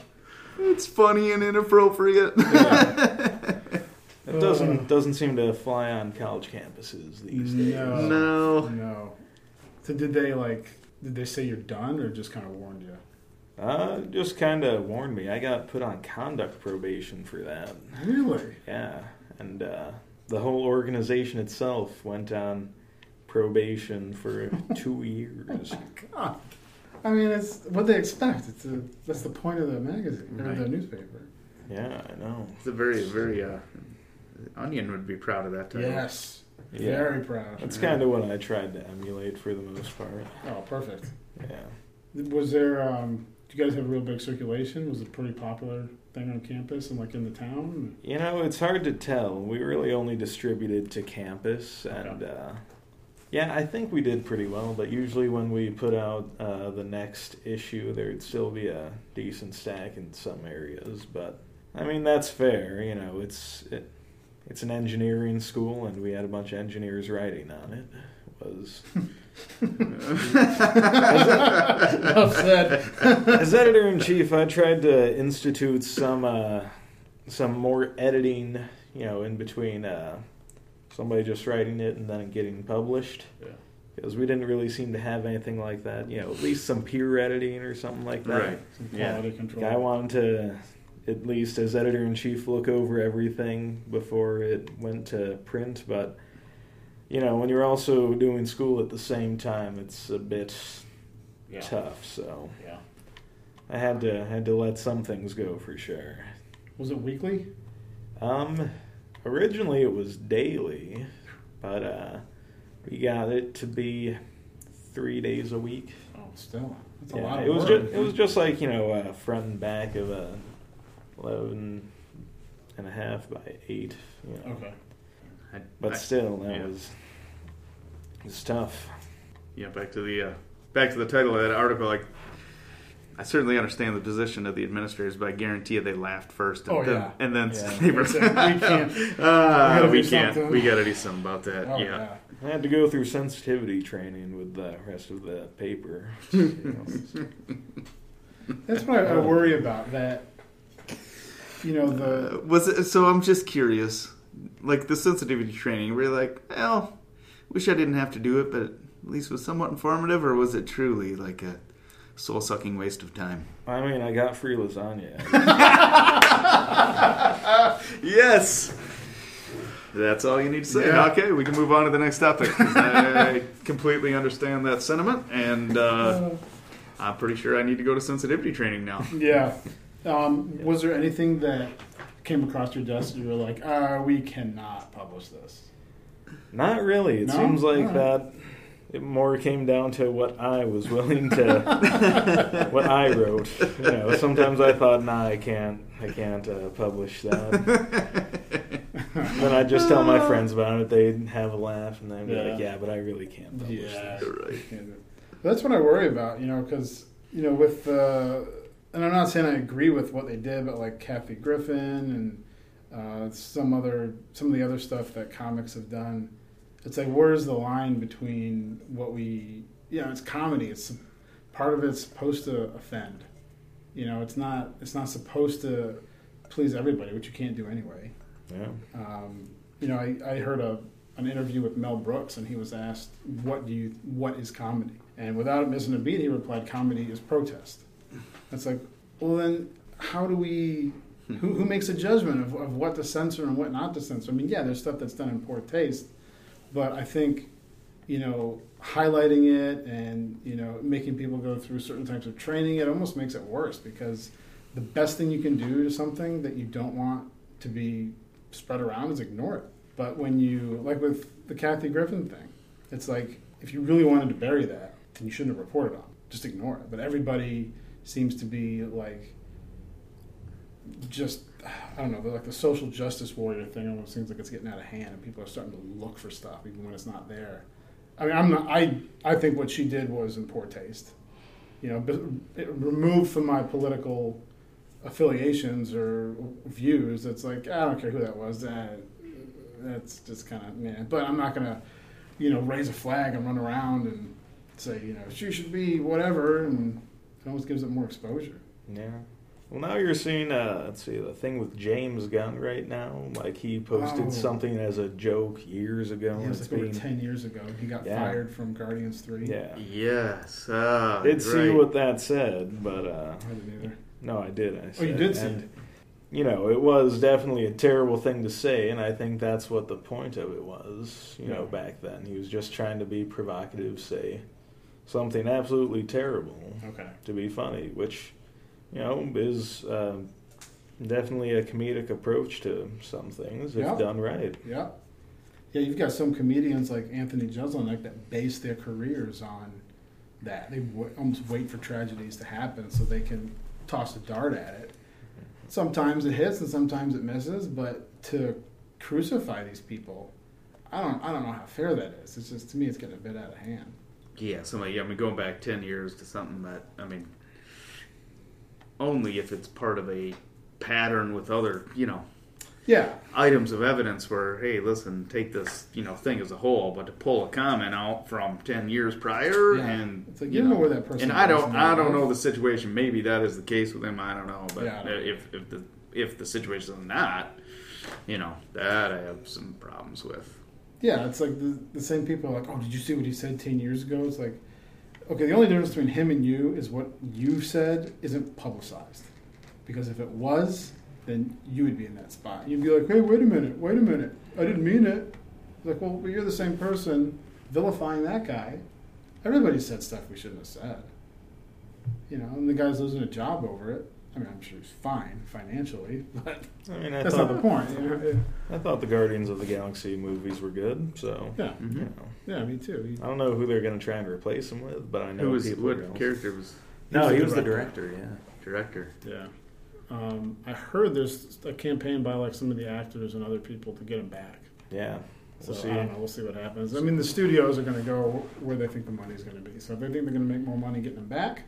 it's funny and inappropriate. It doesn't doesn't seem to fly on college campuses these days. No. no. no. So did they like? Did they say you're done, or just kind of warned you? Uh, just kind of warned me. I got put on conduct probation for that. Really? Yeah, and uh, the whole organization itself went on probation for [laughs] two years. God. I mean, it's what they expect. It's a, that's the point of the magazine or Right. the newspaper. Yeah, I know. It's a very, very. Uh, Onion would be proud of that title. Yes. Yeah. Very proud. That's kind of what I tried to emulate for the most part. Oh, perfect. Yeah. Was there? Um, do you guys have a real big circulation? Was it pretty popular thing on campus and like in the town? You know, it's hard to tell. We really only distributed to campus, and uh, yeah, I think we did pretty well. But usually, when we put out uh, the next issue, there'd still be a decent stack in some areas. But I mean, that's fair. You know, it's it, it's an engineering school, and we had a bunch of engineers writing on it. It was [laughs] Enough said. as editor in chief, I tried to institute some uh, some more editing, you know, in between uh, somebody just writing it and then getting published. Yeah. Because we didn't really seem to have anything like that. You know, at least some peer editing or something like that. Right. Some Yeah. control. I wanted to, at least as editor in chief, look over everything before it went to print. But you know, when you're also doing school at the same time, it's a bit yeah. tough. So Yeah. I had to had to let some things go for sure. Was it weekly? Um, originally it was daily, but uh, we got it to be three days a week. Oh, still. That's a Yeah, lot of it was just it was just like you know uh, front and back of a eleven and a half by eight. You know. Okay. I- But I- still, that yeah. was it's tough. yeah, back to the uh, back to the title of that article. Like, I certainly understand the position of the administrators, but I guarantee you they laughed first, and Oh, then yeah. and then Yeah. they were, They "We [laughs] can't- Ah, we we can't. something." We got to do something about that. Oh, yeah. I had to go through sensitivity training with the rest of the paper. [laughs] That's what I, I worry about. That you know the Uh, was it so? I'm just curious, like the sensitivity training. we're like, well, wish I didn't have to do it, but at least it was somewhat informative, or was it truly like a soul sucking waste of time? I mean, I got free lasagna. [laughs] Yes. That's all you need to say. Yeah. Okay, we can move on to the next topic. I completely understand that sentiment, and uh, I'm pretty sure I need to go to sensitivity training now. yeah. Um, was there anything that came across your desk that you were like, ah, we cannot publish this? Not really. It No? seems like Alright. that it more came down to what I was willing to, [laughs] what I wrote. You know, sometimes I thought, nah, I can't, I can't uh, publish that. then I'd just tell my friends about it. They'd have a laugh, and they'd be like, Yeah. "Yeah, but I really can't publish Yeah. this." Right. Can't do it. That's what I worry about, you know, because you know, with uh, and I'm not saying I agree with what they did, but like Kathy Griffin and uh, some other some of the other stuff that comics have done, it's like where's the line between what we, you know, it's comedy. It's part of it's supposed to offend. You know, it's not it's not supposed to please everybody, which you can't do anyway. Yeah. Um, you know, I, I heard a an interview with Mel Brooks, and he was asked, "What do you? What is comedy?" And without missing a beat, he replied, "Comedy is protest." It's like, well, then how do we? Who, who makes a judgment of, of what to censor and what not to censor? I mean, yeah, there's stuff that's done in poor taste, but I think, you know, highlighting it and you know making people go through certain types of training, it almost makes it worse because the best thing you can do to something that you don't want to be spread around is ignore it. But when you, like with the Kathy Griffin thing, it's like if you really wanted to bury that, then you shouldn't have reported on it. Just ignore it. But everybody seems to be like, just, I don't know, like the social justice warrior thing almost seems like it's getting out of hand and people are starting to look for stuff even when it's not there. I mean, I'm not, I, I think what she did was in poor taste. You know, but removed from my political affiliations or views, it's like I don't care who that was. That that's just kind of yeah. But I'm not gonna, you know, raise a flag and run around and say you know she should be whatever, and it almost gives it more exposure. Yeah. Well, now you're seeing, uh, let's see, the thing with James Gunn right now. Like he posted Oh. something as a joke years ago. Yeah, it and was it's like over ten years ago. He got Yeah. fired from Guardians Three. Yeah. Yes. Uh, Did see what that said, but uh, I didn't either. no, I did. I Oh, you did see and, it. You know, it was definitely a terrible thing to say, and I think that's what the point of it was. You know, back then he was just trying to be provocative, say something absolutely terrible Okay. to be funny, which you know is uh, definitely a comedic approach to some things if Yeah. done right. Yeah. Yeah, you've got some comedians like Anthony Jeselnik that base their careers on that. They w- almost wait for tragedies to happen so they can toss a dart at it. Sometimes it hits and sometimes it misses, but to crucify these people, I don't, I don't know how fair that is. It's just to me, it's getting a bit out of hand. Yeah, somebody. I mean, going back ten years to something that I mean, only if it's part of a pattern with other, you know, Yeah, items of evidence where, hey, listen, take this, you know, thing as a whole, but to pull a comment out from ten years prior Yeah. and It's like, you don't know where that person And I don't, I don't know the situation. Maybe that is the case with him. I don't know. But Yeah, don't know. if if the if the situation is not, you know, that I have some problems with. Yeah, it's like the, the same people are like, oh, did you see what he said 10 years ago? It's like, okay, the only difference between him and you is what you said isn't publicized. Because if it was, then you would be in that spot. You'd be like, hey, wait a minute, wait a minute. I didn't mean it. Like, well, you're the same person vilifying that guy. Everybody said stuff we shouldn't have said. You know, and the guy's losing a job over it. I mean, I'm sure he's fine financially, [laughs] but I mean, I that's not the point. You know, I thought the Guardians of the Galaxy movies were good, so Yeah, you Mhm. know. yeah, me too. He- I don't know who they're going to try and replace him with, but I know Who was people are what gonna- character was No, He he was was the the director. Yeah. director? Yeah. Um, I heard there's a campaign by like some of the actors and other people to get him back. Yeah. We'll see. I don't know. We'll see what happens. I mean, the studios are going to go where they think the money's going to be. So if they think they're going to make more money getting him back,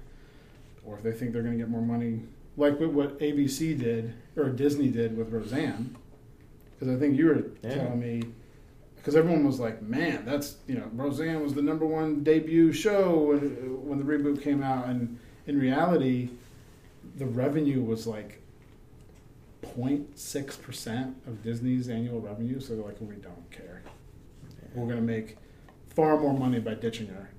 or if they think they're going to get more money, like with what ABC did or Disney did with Roseanne, because I think you were Yeah. telling me. Because everyone was like, "Man, that's you know, Roseanne was the number one debut show when, when the reboot came out," and in reality, the revenue was like 0.6 percent of Disney's annual revenue. So they're like, "We don't care. We're going to make far more money by ditching her."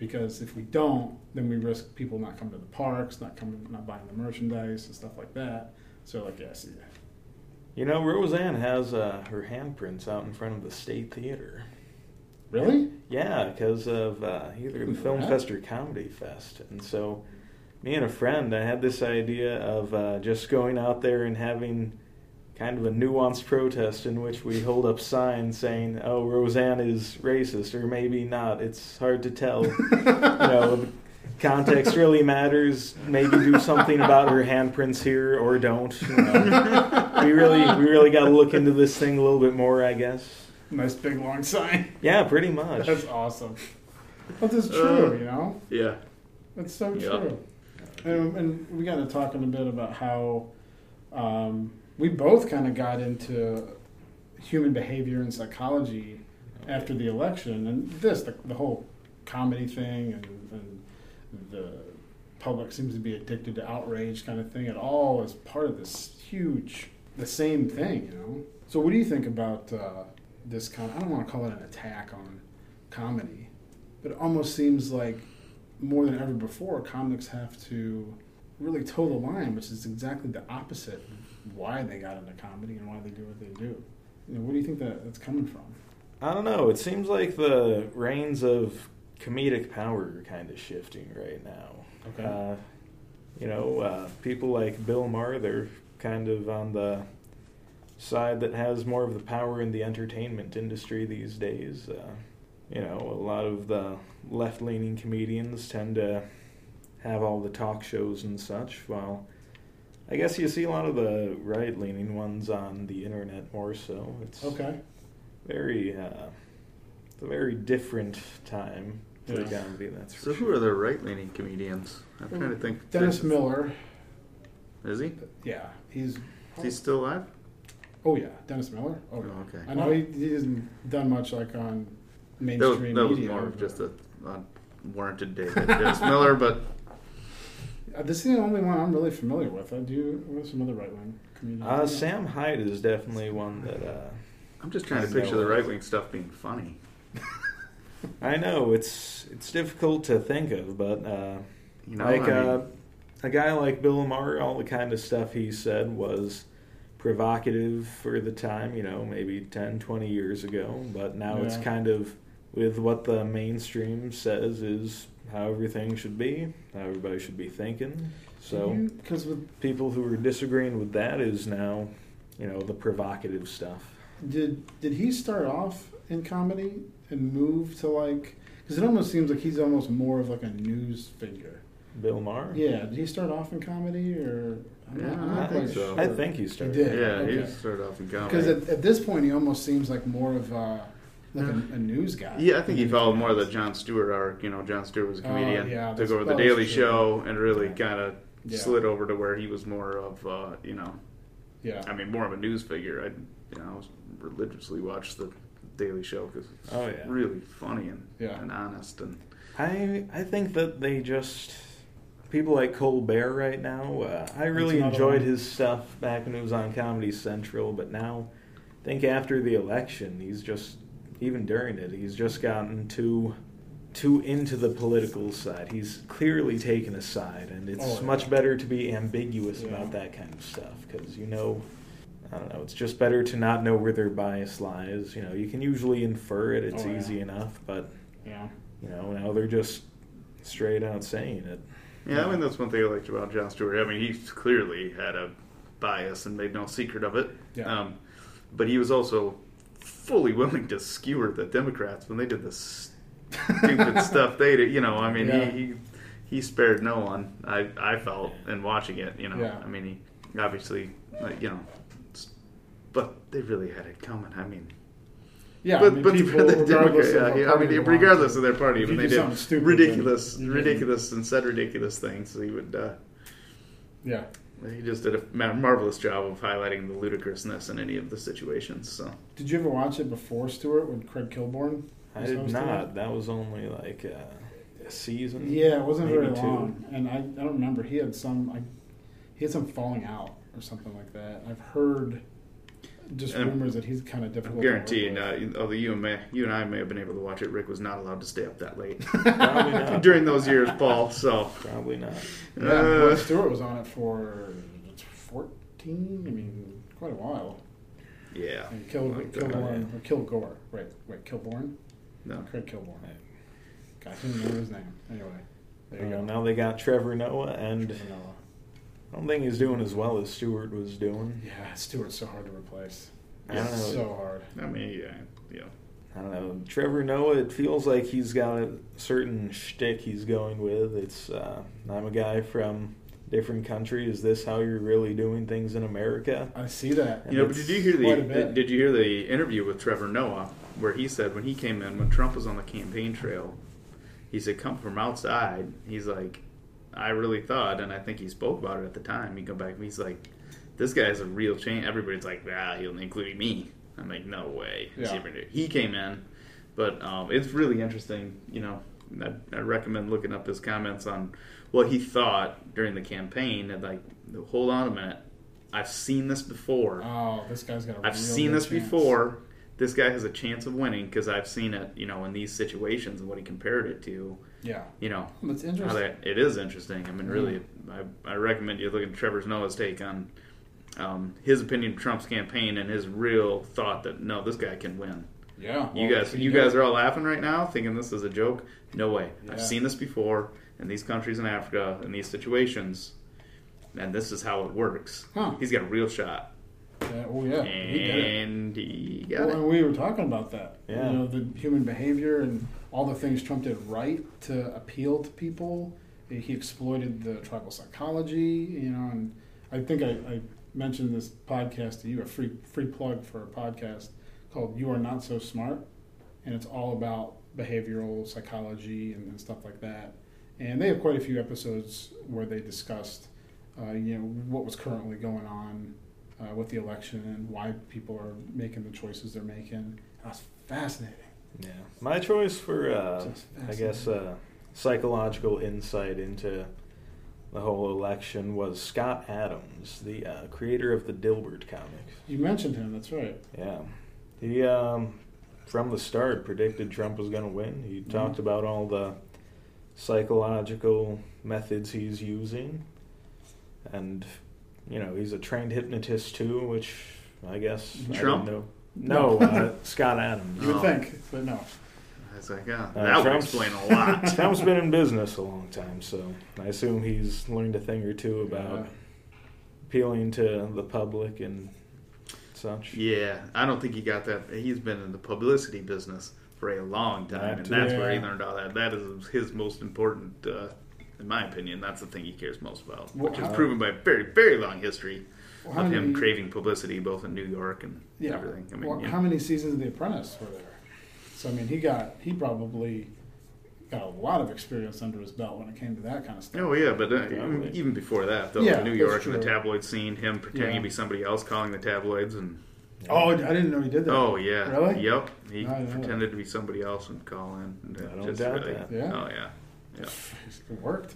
Because if we don't, then we risk people not coming to the parks, not coming, not buying the merchandise and stuff like that. So, like, yeah, I see that. You know, Roseanne has uh, her handprints out in front of the State Theater. Really? Yeah, because of uh, either the Film that- Fest or Comedy Fest. And so, me and a friend, I had this idea of uh, just going out there and having kind of a nuanced protest in which we hold up signs saying, "Oh, Roseanne is racist," or maybe not. It's hard to tell. [laughs] you know, context really matters. Maybe do something about her handprints here, or don't. You know. we really, we really got to look into this thing a little bit more, I guess. Nice big long sign. Yeah, pretty much. That's awesome. But it's true, Uh, you know. Yeah. That's so Yeah. true. And, and we got to talking a bit about how um, we both kind of got into human behavior and psychology after the election, and this the, the whole comedy thing, and, and the public seems to be addicted to outrage kind of thing. It all is part of this huge, the same thing, you know. So, what do you think about uh, this kind? I don't want to call it an attack on comedy, but it almost seems like more than ever before, comics have to really toe the line, which is exactly the opposite of why they got into comedy and why they do what they do. You know, where do you think that that's coming from? I don't know. It seems like the reins of comedic power are kind of shifting right now. Okay. Uh, you know, uh, people like Bill Maher, they're kind of on the side that has more of the power in the entertainment industry these days. Uh, you know, a lot of the left leaning comedians tend to have all the talk shows and such, while I guess you see a lot of the right leaning ones on the internet more so. It's Okay. very, uh, it's a very different time for Yeah. comedy, that's for So sure. who are the right leaning comedians? I'm trying to think. Dennis Miller. Is he? Yeah, he's. Is he still alive? Oh yeah, Dennis Miller. Oh, yeah. Oh, okay. I know he, he hasn't done much like on That was, mainstream that was media. more of just a unwarranted dig at Dennis Miller, but this is the only one I'm really familiar with. I do. What are some other right wing comedians? Uh, Sam Hyde is definitely one that uh, I'm just trying to picture the right wing stuff being funny. [laughs] I know it's it's difficult to think of, but uh, You know, like I mean, uh, a guy like Bill Maher, all the kind of stuff he said was provocative for the time. You know, maybe 10, 20 years ago, but now it's kind of with what the mainstream says is how everything should be, how everybody should be thinking. So. because with people who are disagreeing with that is now, you know, the provocative stuff. Did did he start off in comedy and move to like? Because it almost seems like he's almost more of like a news figure. Bill Maher. Yeah. Did he start off in comedy or? I'm Yeah, I'm I think quite so. I think he started. did. yeah, he started off in comedy. Because at, at this point, he almost seems like more of a like a, a news guy. Yeah, I think he followed more of the Jon Stewart arc. You know, Jon Stewart was a Oh, comedian, yeah, took over the Daily true. Show, and really Yeah. kind of Yeah. slid over to where he was more of, uh, you know, Yeah. I mean, more of a news figure. I, you know, I was religiously watched the Daily Show because it's Oh, yeah. really funny and, Yeah. and honest and I I think that they just people like Colbert right now. Uh, I really enjoyed one. his stuff back when it was on Comedy Central, but now I think after the election, he's just even during it, he's just gotten too too into the political side. He's clearly taken a side, and it's Oh, yeah. much better to be ambiguous Yeah. about that kind of stuff because you know. I don't know. It's just better to not know where their bias lies. You know, you can usually infer it. It's Oh, yeah. easy enough, but Yeah. you know, now they're just straight out saying it. yeah. I mean, that's one thing I liked about Jon Stewart. I mean, he clearly had a bias and made no secret of it. Yeah. Um, but he was also fully willing to skewer the Democrats when they did this stupid [laughs] stuff they did. You know, I mean, Yeah. he, he he spared no one. I I felt in watching it. You know, Yeah. I mean, he obviously, like, you know, but they really had it coming. I mean. Yeah. but I mean, but people, [laughs] the regardless Democrat, yeah, I mean, regardless of their party, when they did stupid, ridiculous, then you can- ridiculous, and said ridiculous things, he would. Uh, Yeah. He just did a ma- marvelous job of highlighting the ludicrousness in any of the situations. So Did you ever watch it before Stewart with Craig Kilborn? I did not. That was only like a season. Yeah, it wasn't maybe very two. long, and I, I don't remember. He had some I, he had some falling out or something like that. I've heard just And rumors that he's kind of difficult. I'm to guaranteeing, uh, although you and, may, you and I may have been able to watch it, Rick was not allowed to stay up that late [laughs] Probably not. [laughs] during those years, Paul. So Probably not. yeah, uh, Stewart was on it for fourteen. I mean, quite a while. yeah, And Kil, Like that, Kilborn or Kilgore, right? Wait, Kilborn, no. Craig Kilborn. God, I can't remember his name. Anyway, there you Uh, go. now they got Trevor Noah and Trevor Noah. I don't think he's doing as well as Stewart was doing. Yeah, Stewart's so hard to replace. I don't know. So hard. I mean, yeah, yeah. I don't know. Trevor Noah, it feels like he's got a certain shtick he's going with. It's uh, I'm a guy from different country. Is this how you're really doing things in America? I see that. You know, but did you hear the did you hear the interview with Trevor Noah where he said when he came in when Trump was on the campaign trail, he said come from outside. He's like, I really thought, and I think he spoke about it at the time. He come back, and he's like, this guy's a real change. Everybody's like, ah, he'll including me. I'm like, no way. Yeah. He came in, but um, it's really interesting. You know, I, I recommend looking up his comments on what he thought during the campaign. And like, hold on a minute, I've seen this before. Oh, this guy's got a I've seen this chance. before. This guy has a chance of winning because I've seen it, you know, in these situations and what he compared it to. Yeah. You know, how interesting. that it is interesting. I mean, really, I, I recommend you look at Trevor Noah's take on um, his opinion of Trump's campaign and his real thought that no, this guy can win. Yeah. You guys, you guys are all laughing right now, thinking this is a joke. No way. Yeah. I've seen this before in these countries in Africa in these situations, and this is how it works. Huh. He's got a real shot, Yeah, oh, yeah. He did it. and he got Well, it. we were talking about that. Yeah. You know, the human behavior and all the things Trump did right to appeal to people. He exploited the tribal psychology, you know, and I think I, I mentioned this podcast to you, a free free plug for a podcast called You Are Not So Smart. And it's all about behavioral psychology and, and stuff like that. And they have quite a few episodes where they discussed, uh, you know, what was currently going on uh, with the election and why people are making the choices they're making. That's fascinating. Yeah. My choice for, uh, I guess, uh, psychological insight into the whole election was Scott Adams, the uh, creator of the Dilbert comics. You mentioned him. That's right. Yeah. He, um, from the start, predicted Trump was going to win. He Mhm. talked about all the psychological methods he's using. And, you know, he's a trained hypnotist too, which I guess I Trump? didn't know. No, uh, Scott Adams. You would Oh. think, but no. I was like, Uh, that would Trump's- explain a lot. [laughs] Trump's been in business a long time, so I assume he's learned a thing or two about Yeah. appealing to the public and such. yeah, I don't think he got that. He's been in the publicity business for a long time, That and too. that's where he Yeah. learned all that. That is his most important, uh, in my opinion. That's the thing he cares most about, Well, which is how- proven by a very, very long history Well, how of him many- craving publicity, both in New York and Yeah. everything. I mean, Well, yeah. How many seasons of The Apprentice were there? So I mean, he got he probably got a lot of experience under his belt when it came to that kind of stuff. Oh yeah, but uh, Probably. even before that, though, Yeah, New York and the true. tabloid scene, him pretending Yeah. to be somebody else, calling the tabloids, and Oh, I didn't know he did that. oh yeah, Really? yep, he I didn't that. pretended to be somebody else and call in. And I don't just doubt really- that. Yeah. Oh yeah, yeah, [laughs] It worked.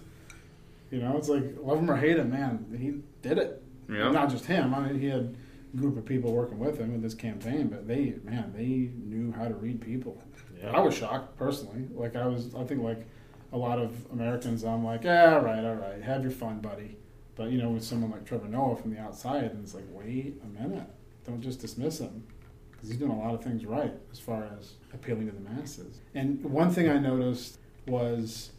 You know, it's like love him or hate him, man. He did it. Yeah. Not just him. I mean, he had a group of people working with him in this campaign, but they, man, they knew how to read people. Yeah. I was shocked personally. Like I was, I think like a lot of Americans, I'm like, yeah, all right, all right, have your fun, buddy. But you know, with someone like Trevor Noah from the outside, and it's like, wait a minute, don't just dismiss him because he's doing a lot of things right as far as appealing to the masses. And one thing I noticed was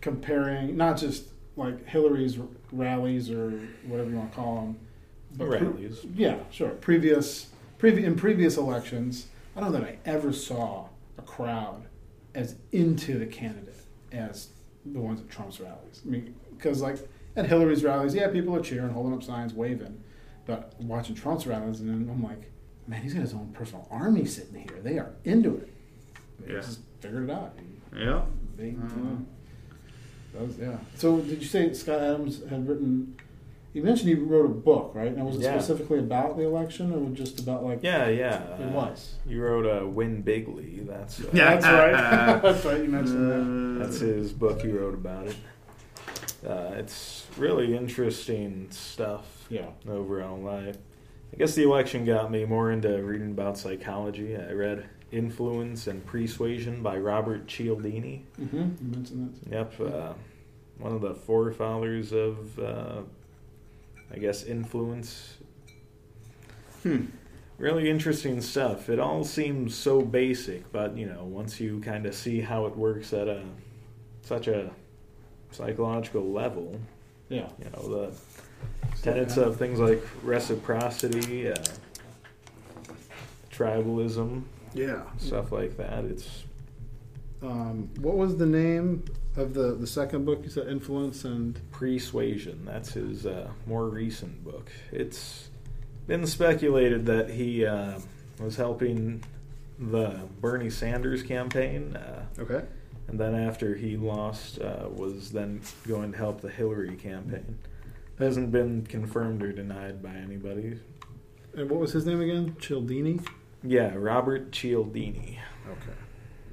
comparing not just like Hillary's r- rallies or whatever you want to call them, pre- Rallies. yeah, sure. Previous, previ- in previous elections, I don't know that I ever saw a crowd as into the candidate as the ones at Trump's rallies. I mean, because like at Hillary's rallies, yeah, people are cheering, holding up signs, waving, but watching Trump's rallies, and then I'm like, man, he's got his own personal army sitting here. They are into it. They Yeah. just figured it out. yeah. They, you That was, yeah. So did you say Scott Adams had written? You mentioned he wrote a book, right? And was it Yeah. specifically about the election, or just about like? Yeah, yeah. It uh, was. You wrote uh, "Win Bigly." That's uh, Yeah. That's right. [laughs] [laughs] That's right. You mentioned that. Uh, That's his book. He wrote about it. Uh, it's really interesting stuff Yeah. overall. I, I guess the election got me more into reading about psychology. I read "Influence and Persuasion" by Robert Cialdini. Mm-hmm. You mentioned that. Yep, uh, one of the forefathers of, uh, I guess, influence. Hmm. Really interesting stuff. It all seems so basic, but you know, once you kind of see how it works at a such a psychological level. Yeah. you know, the tenets of things like reciprocity, uh, tribalism, Yeah. stuff like that. It's Um, what was the name of the, the second book? You said Influence and. Persuasion. That's his uh, more recent book. It's been speculated that he uh, was helping the Bernie Sanders campaign, uh, Okay. and then after he lost, uh, was then going to help the Hillary campaign. Hasn't been confirmed or denied by anybody. And what was his name again? Cialdini? Yeah, Robert Cialdini. Okay.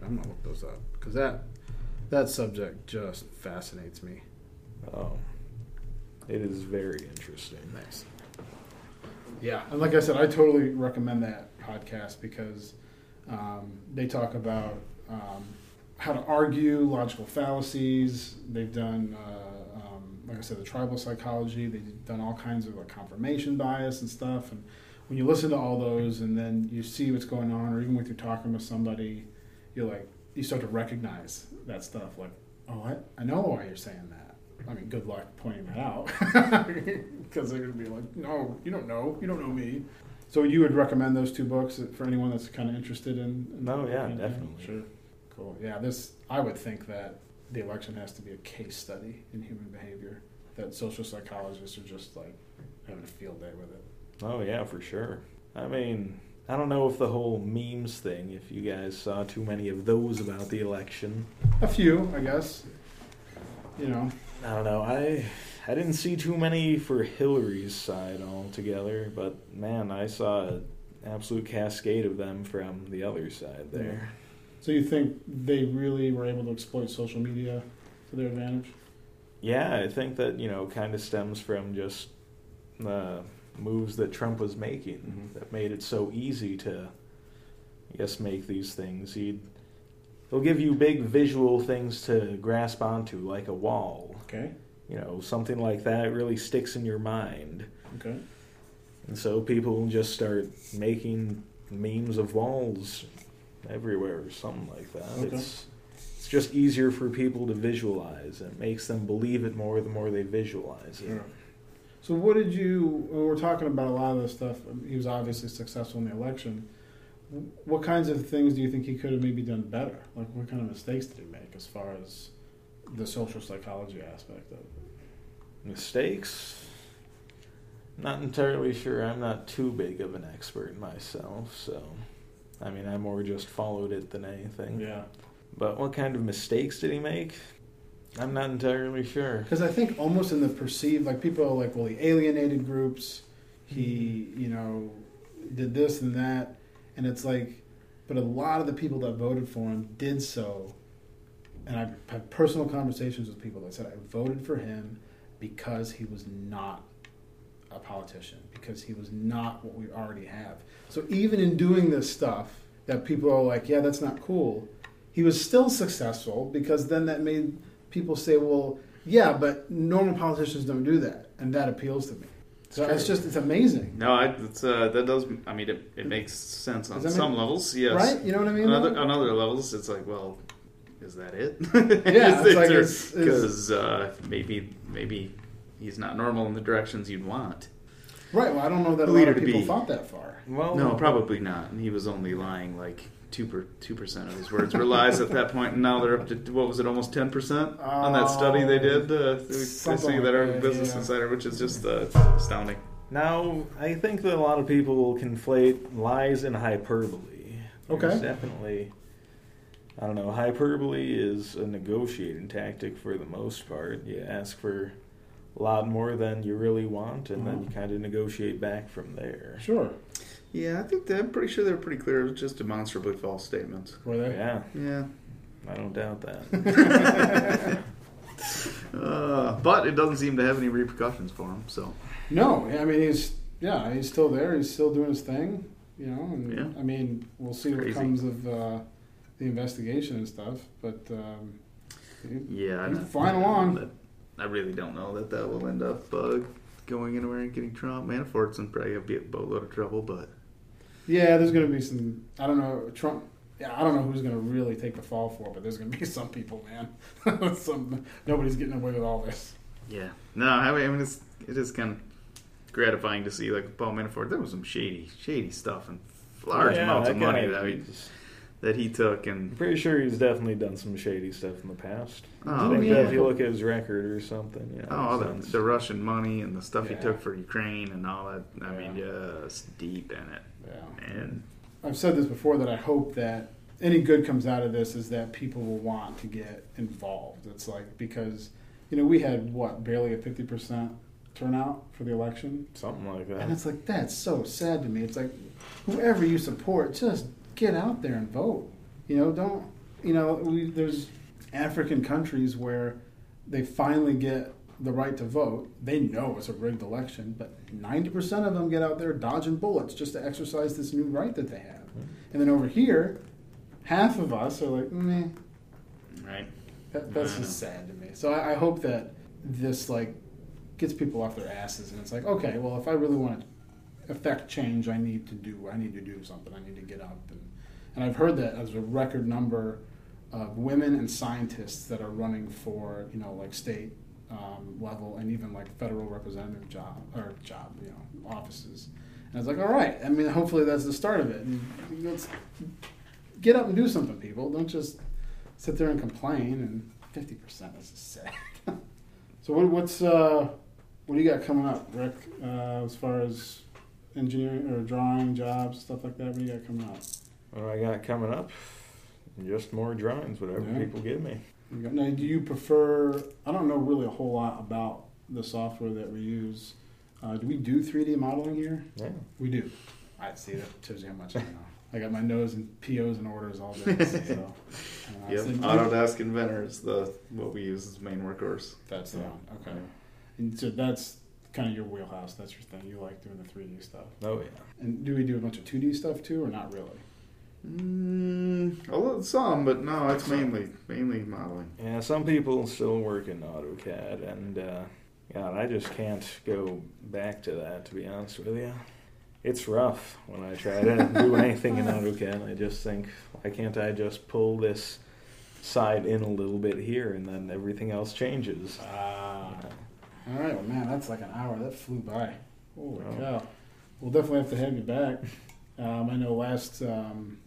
I'm to look those up because that, that subject just fascinates me. Oh, it is very interesting. Nice. Yeah, and like I said, I totally recommend that podcast because um, they talk about um, how to argue, logical fallacies. They've done, uh, um, like I said, the tribal psychology. They've done all kinds of like confirmation bias and stuff. And when you listen to all those, and then you see what's going on, or even when you're talking with somebody, you're like, you start to recognize that stuff. Like, oh, I, I know why you're saying that. I mean, good luck pointing that out [laughs] because they're going to be like, no, you don't know, you don't know me. So you would recommend those two books for anyone that's kind of interested in? in No, yeah, in- definitely. Sure, cool. Yeah, this I would think that the election has to be a case study in human behavior. That social psychologists are just like having a field day with it. Oh yeah, for sure. I mean, I don't know if the whole memes thing, if you guys saw too many of those about the election. A few, I guess. You know, I don't know. I I didn't see too many for Hillary's side altogether, but man, I saw an absolute cascade of them from the other side there. so you think they really were able to exploit social media to their advantage? Yeah, I think that, you know, kind of stems from just the moves that Trump was making Mhm. that made it so easy to, I guess, make these things. He'd, he'll give you big visual things to grasp onto, like a wall. Okay. You know, something like that really sticks in your mind. Okay. And so people just start making memes of walls everywhere or something like that. Okay. It's it's just easier for people to visualize. It makes them believe it more the more they visualize it. Sure. So what did you? When we're talking about a lot of this stuff. He was obviously successful in the election. What kinds of things do you think he could have maybe done better? Like what kind of mistakes did he make as far as the social psychology aspect of it? Mistakes? Not entirely sure. I'm not too big of an expert myself, so I mean I more just followed it than anything. Yeah. But what kind of mistakes did he make? I'm not entirely sure. Because I think almost in the perceived, like people are like, well, he alienated groups. He, mm-hmm. you know, did this and that, and it's like, but a lot of the people that voted for him did so. And I've had personal conversations with people that said I voted for him because he was not a politician, because he was not what we already have. So even in doing this stuff that people are like, yeah, that's not cool, he was still successful because then that made people say, well, yeah, but normal politicians don't do that, and that appeals to me. So It's it's just it's amazing, No, I, it's, uh, that does. I mean, it, it makes sense on some make- levels. Yes. right? You know what I mean? On other, on other levels, it's like, well, is that it? [laughs] Yeah, it's like it's- it's- because uh, maybe maybe he's not normal in the directions you'd want. right. Well, I don't know that a lot of people be. thought that far. Well, No, probably not. And he was only lying like two per two percent of his words were lies at that point, and now they're up to what was it, almost ten percent on that study they did. Uh, they Something see like that our Business yeah. Insider, which is just uh, astounding. Now, I think that a lot of people will conflate lies and hyperbole. There's Okay. definitely, I don't know, hyperbole is a negotiating tactic for the most part. You ask for a lot more than you really want, and then Mhm. you kind of negotiate back from there. Sure, Yeah, I think that, I'm pretty sure they're pretty clear. It was just demonstrably false statements. were they? Yeah, Yeah. I don't doubt that. [laughs] [laughs] Uh, but it doesn't seem to have any repercussions for him. So No, I mean he's yeah he's still there. He's still doing his thing. You know, and Yeah. I mean we'll see what comes of uh, the investigation and stuff. But um, yeah, I, He's don't- flying along. I really don't know that that will end up uh, going anywhere and getting Trump. Manafort's in probably gonna be a boatload of trouble, but Yeah, there's going to be some. I don't know. Trump. Yeah, I don't know who's going to really take the fall for, it, but there's going to be [laughs] some people, man. [laughs] some nobody's getting away with all this. yeah, no, I mean, I mean it's it is kind of gratifying to see like Paul Manafort. There was some shady, shady stuff and large Yeah, amounts of money guy, that he, he's- that he took, and I'm and pretty sure he's definitely done some shady stuff in the past. Oh, I think yeah. if you look at his record or something, yeah. oh, all the, the Russian money and the stuff Yeah. he took for Ukraine and all that. I mean, Yeah. just deep in it, Yeah. and I've said this before that I hope that any good comes out of this is that people will want to get involved. It's like because you know we had what barely a fifty percent turnout for the election, something like that. and it's like that's so sad to me. It's like whoever you support, just get out there and vote. You know, don't you know? We, there's African countries where they finally get the right to vote. They know it's a rigged election, but ninety percent of them get out there dodging bullets just to exercise this new right that they have. Hmm. And then over here, half of us are like, meh. right. That, that's just sad to me. So I, I hope that this like gets people off their asses, and it's like, okay, well, if I really want to affect change, I need to do, I need to do something. I need to get up, and and I've heard that as a record number of women and scientists that are running for you know like state um, level and even like federal representative job or job you know offices. And I was like, all right. I mean, hopefully that's the start of it. And let's get up and do something, people. Don't just sit there and complain. And fifty percent is sad. [laughs] so what, what's uh, what do you got coming up, Rick? Uh, as far as engineering or drawing jobs, stuff like that. What do you got coming up? What do I got coming up? Just more drawings, whatever Yeah. people give me. Now, do you prefer? I don't know really a whole lot about the software that we use. Uh, do we do 3D modeling here? Yeah. We do. I see that shows you how much I know. [laughs] I got my nose and POs and orders all day. So, [laughs] uh, Yep. so- Autodesk Inventor is the what we use as main workhorse. That's the one. Okay. And so that's kind of your wheelhouse. That's your thing. You like doing the 3D stuff. Oh yeah. And do we do a bunch of 2D stuff too, or not really? Mm, a little, some, but no, it's mainly mainly modeling. Yeah, some people still work in AutoCAD, and uh, God, I just can't go back to that. To be honest with you, it's rough when I try to do [laughs] anything in AutoCAD. I just think, why can't I just pull this side in a little bit here, and then everything else changes? Ah. You know? All right. Well, man, that's like an hour. That flew by. Holy Wow. cow. We'll definitely have to have you back. Um, I know last um,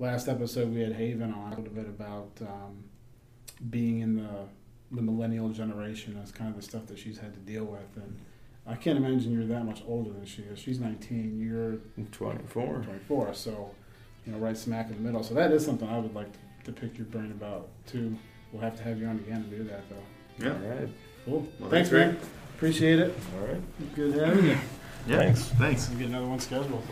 last episode we had Haven on a little bit about um, being in the the millennial generation as kind of the stuff that she's had to deal with, and I can't imagine you're that much older than she is. She's 19. You're 24. 24, so you know, right smack in the middle. So that is something I would like to pick your brain about too. We'll have to have you on again to do that, though. Yeah. All right. Cool. Well, thanks, thanks, man. Appreciate it. All right. Good having you. Yeah. Thanks. Thanks. We'll get another one scheduled.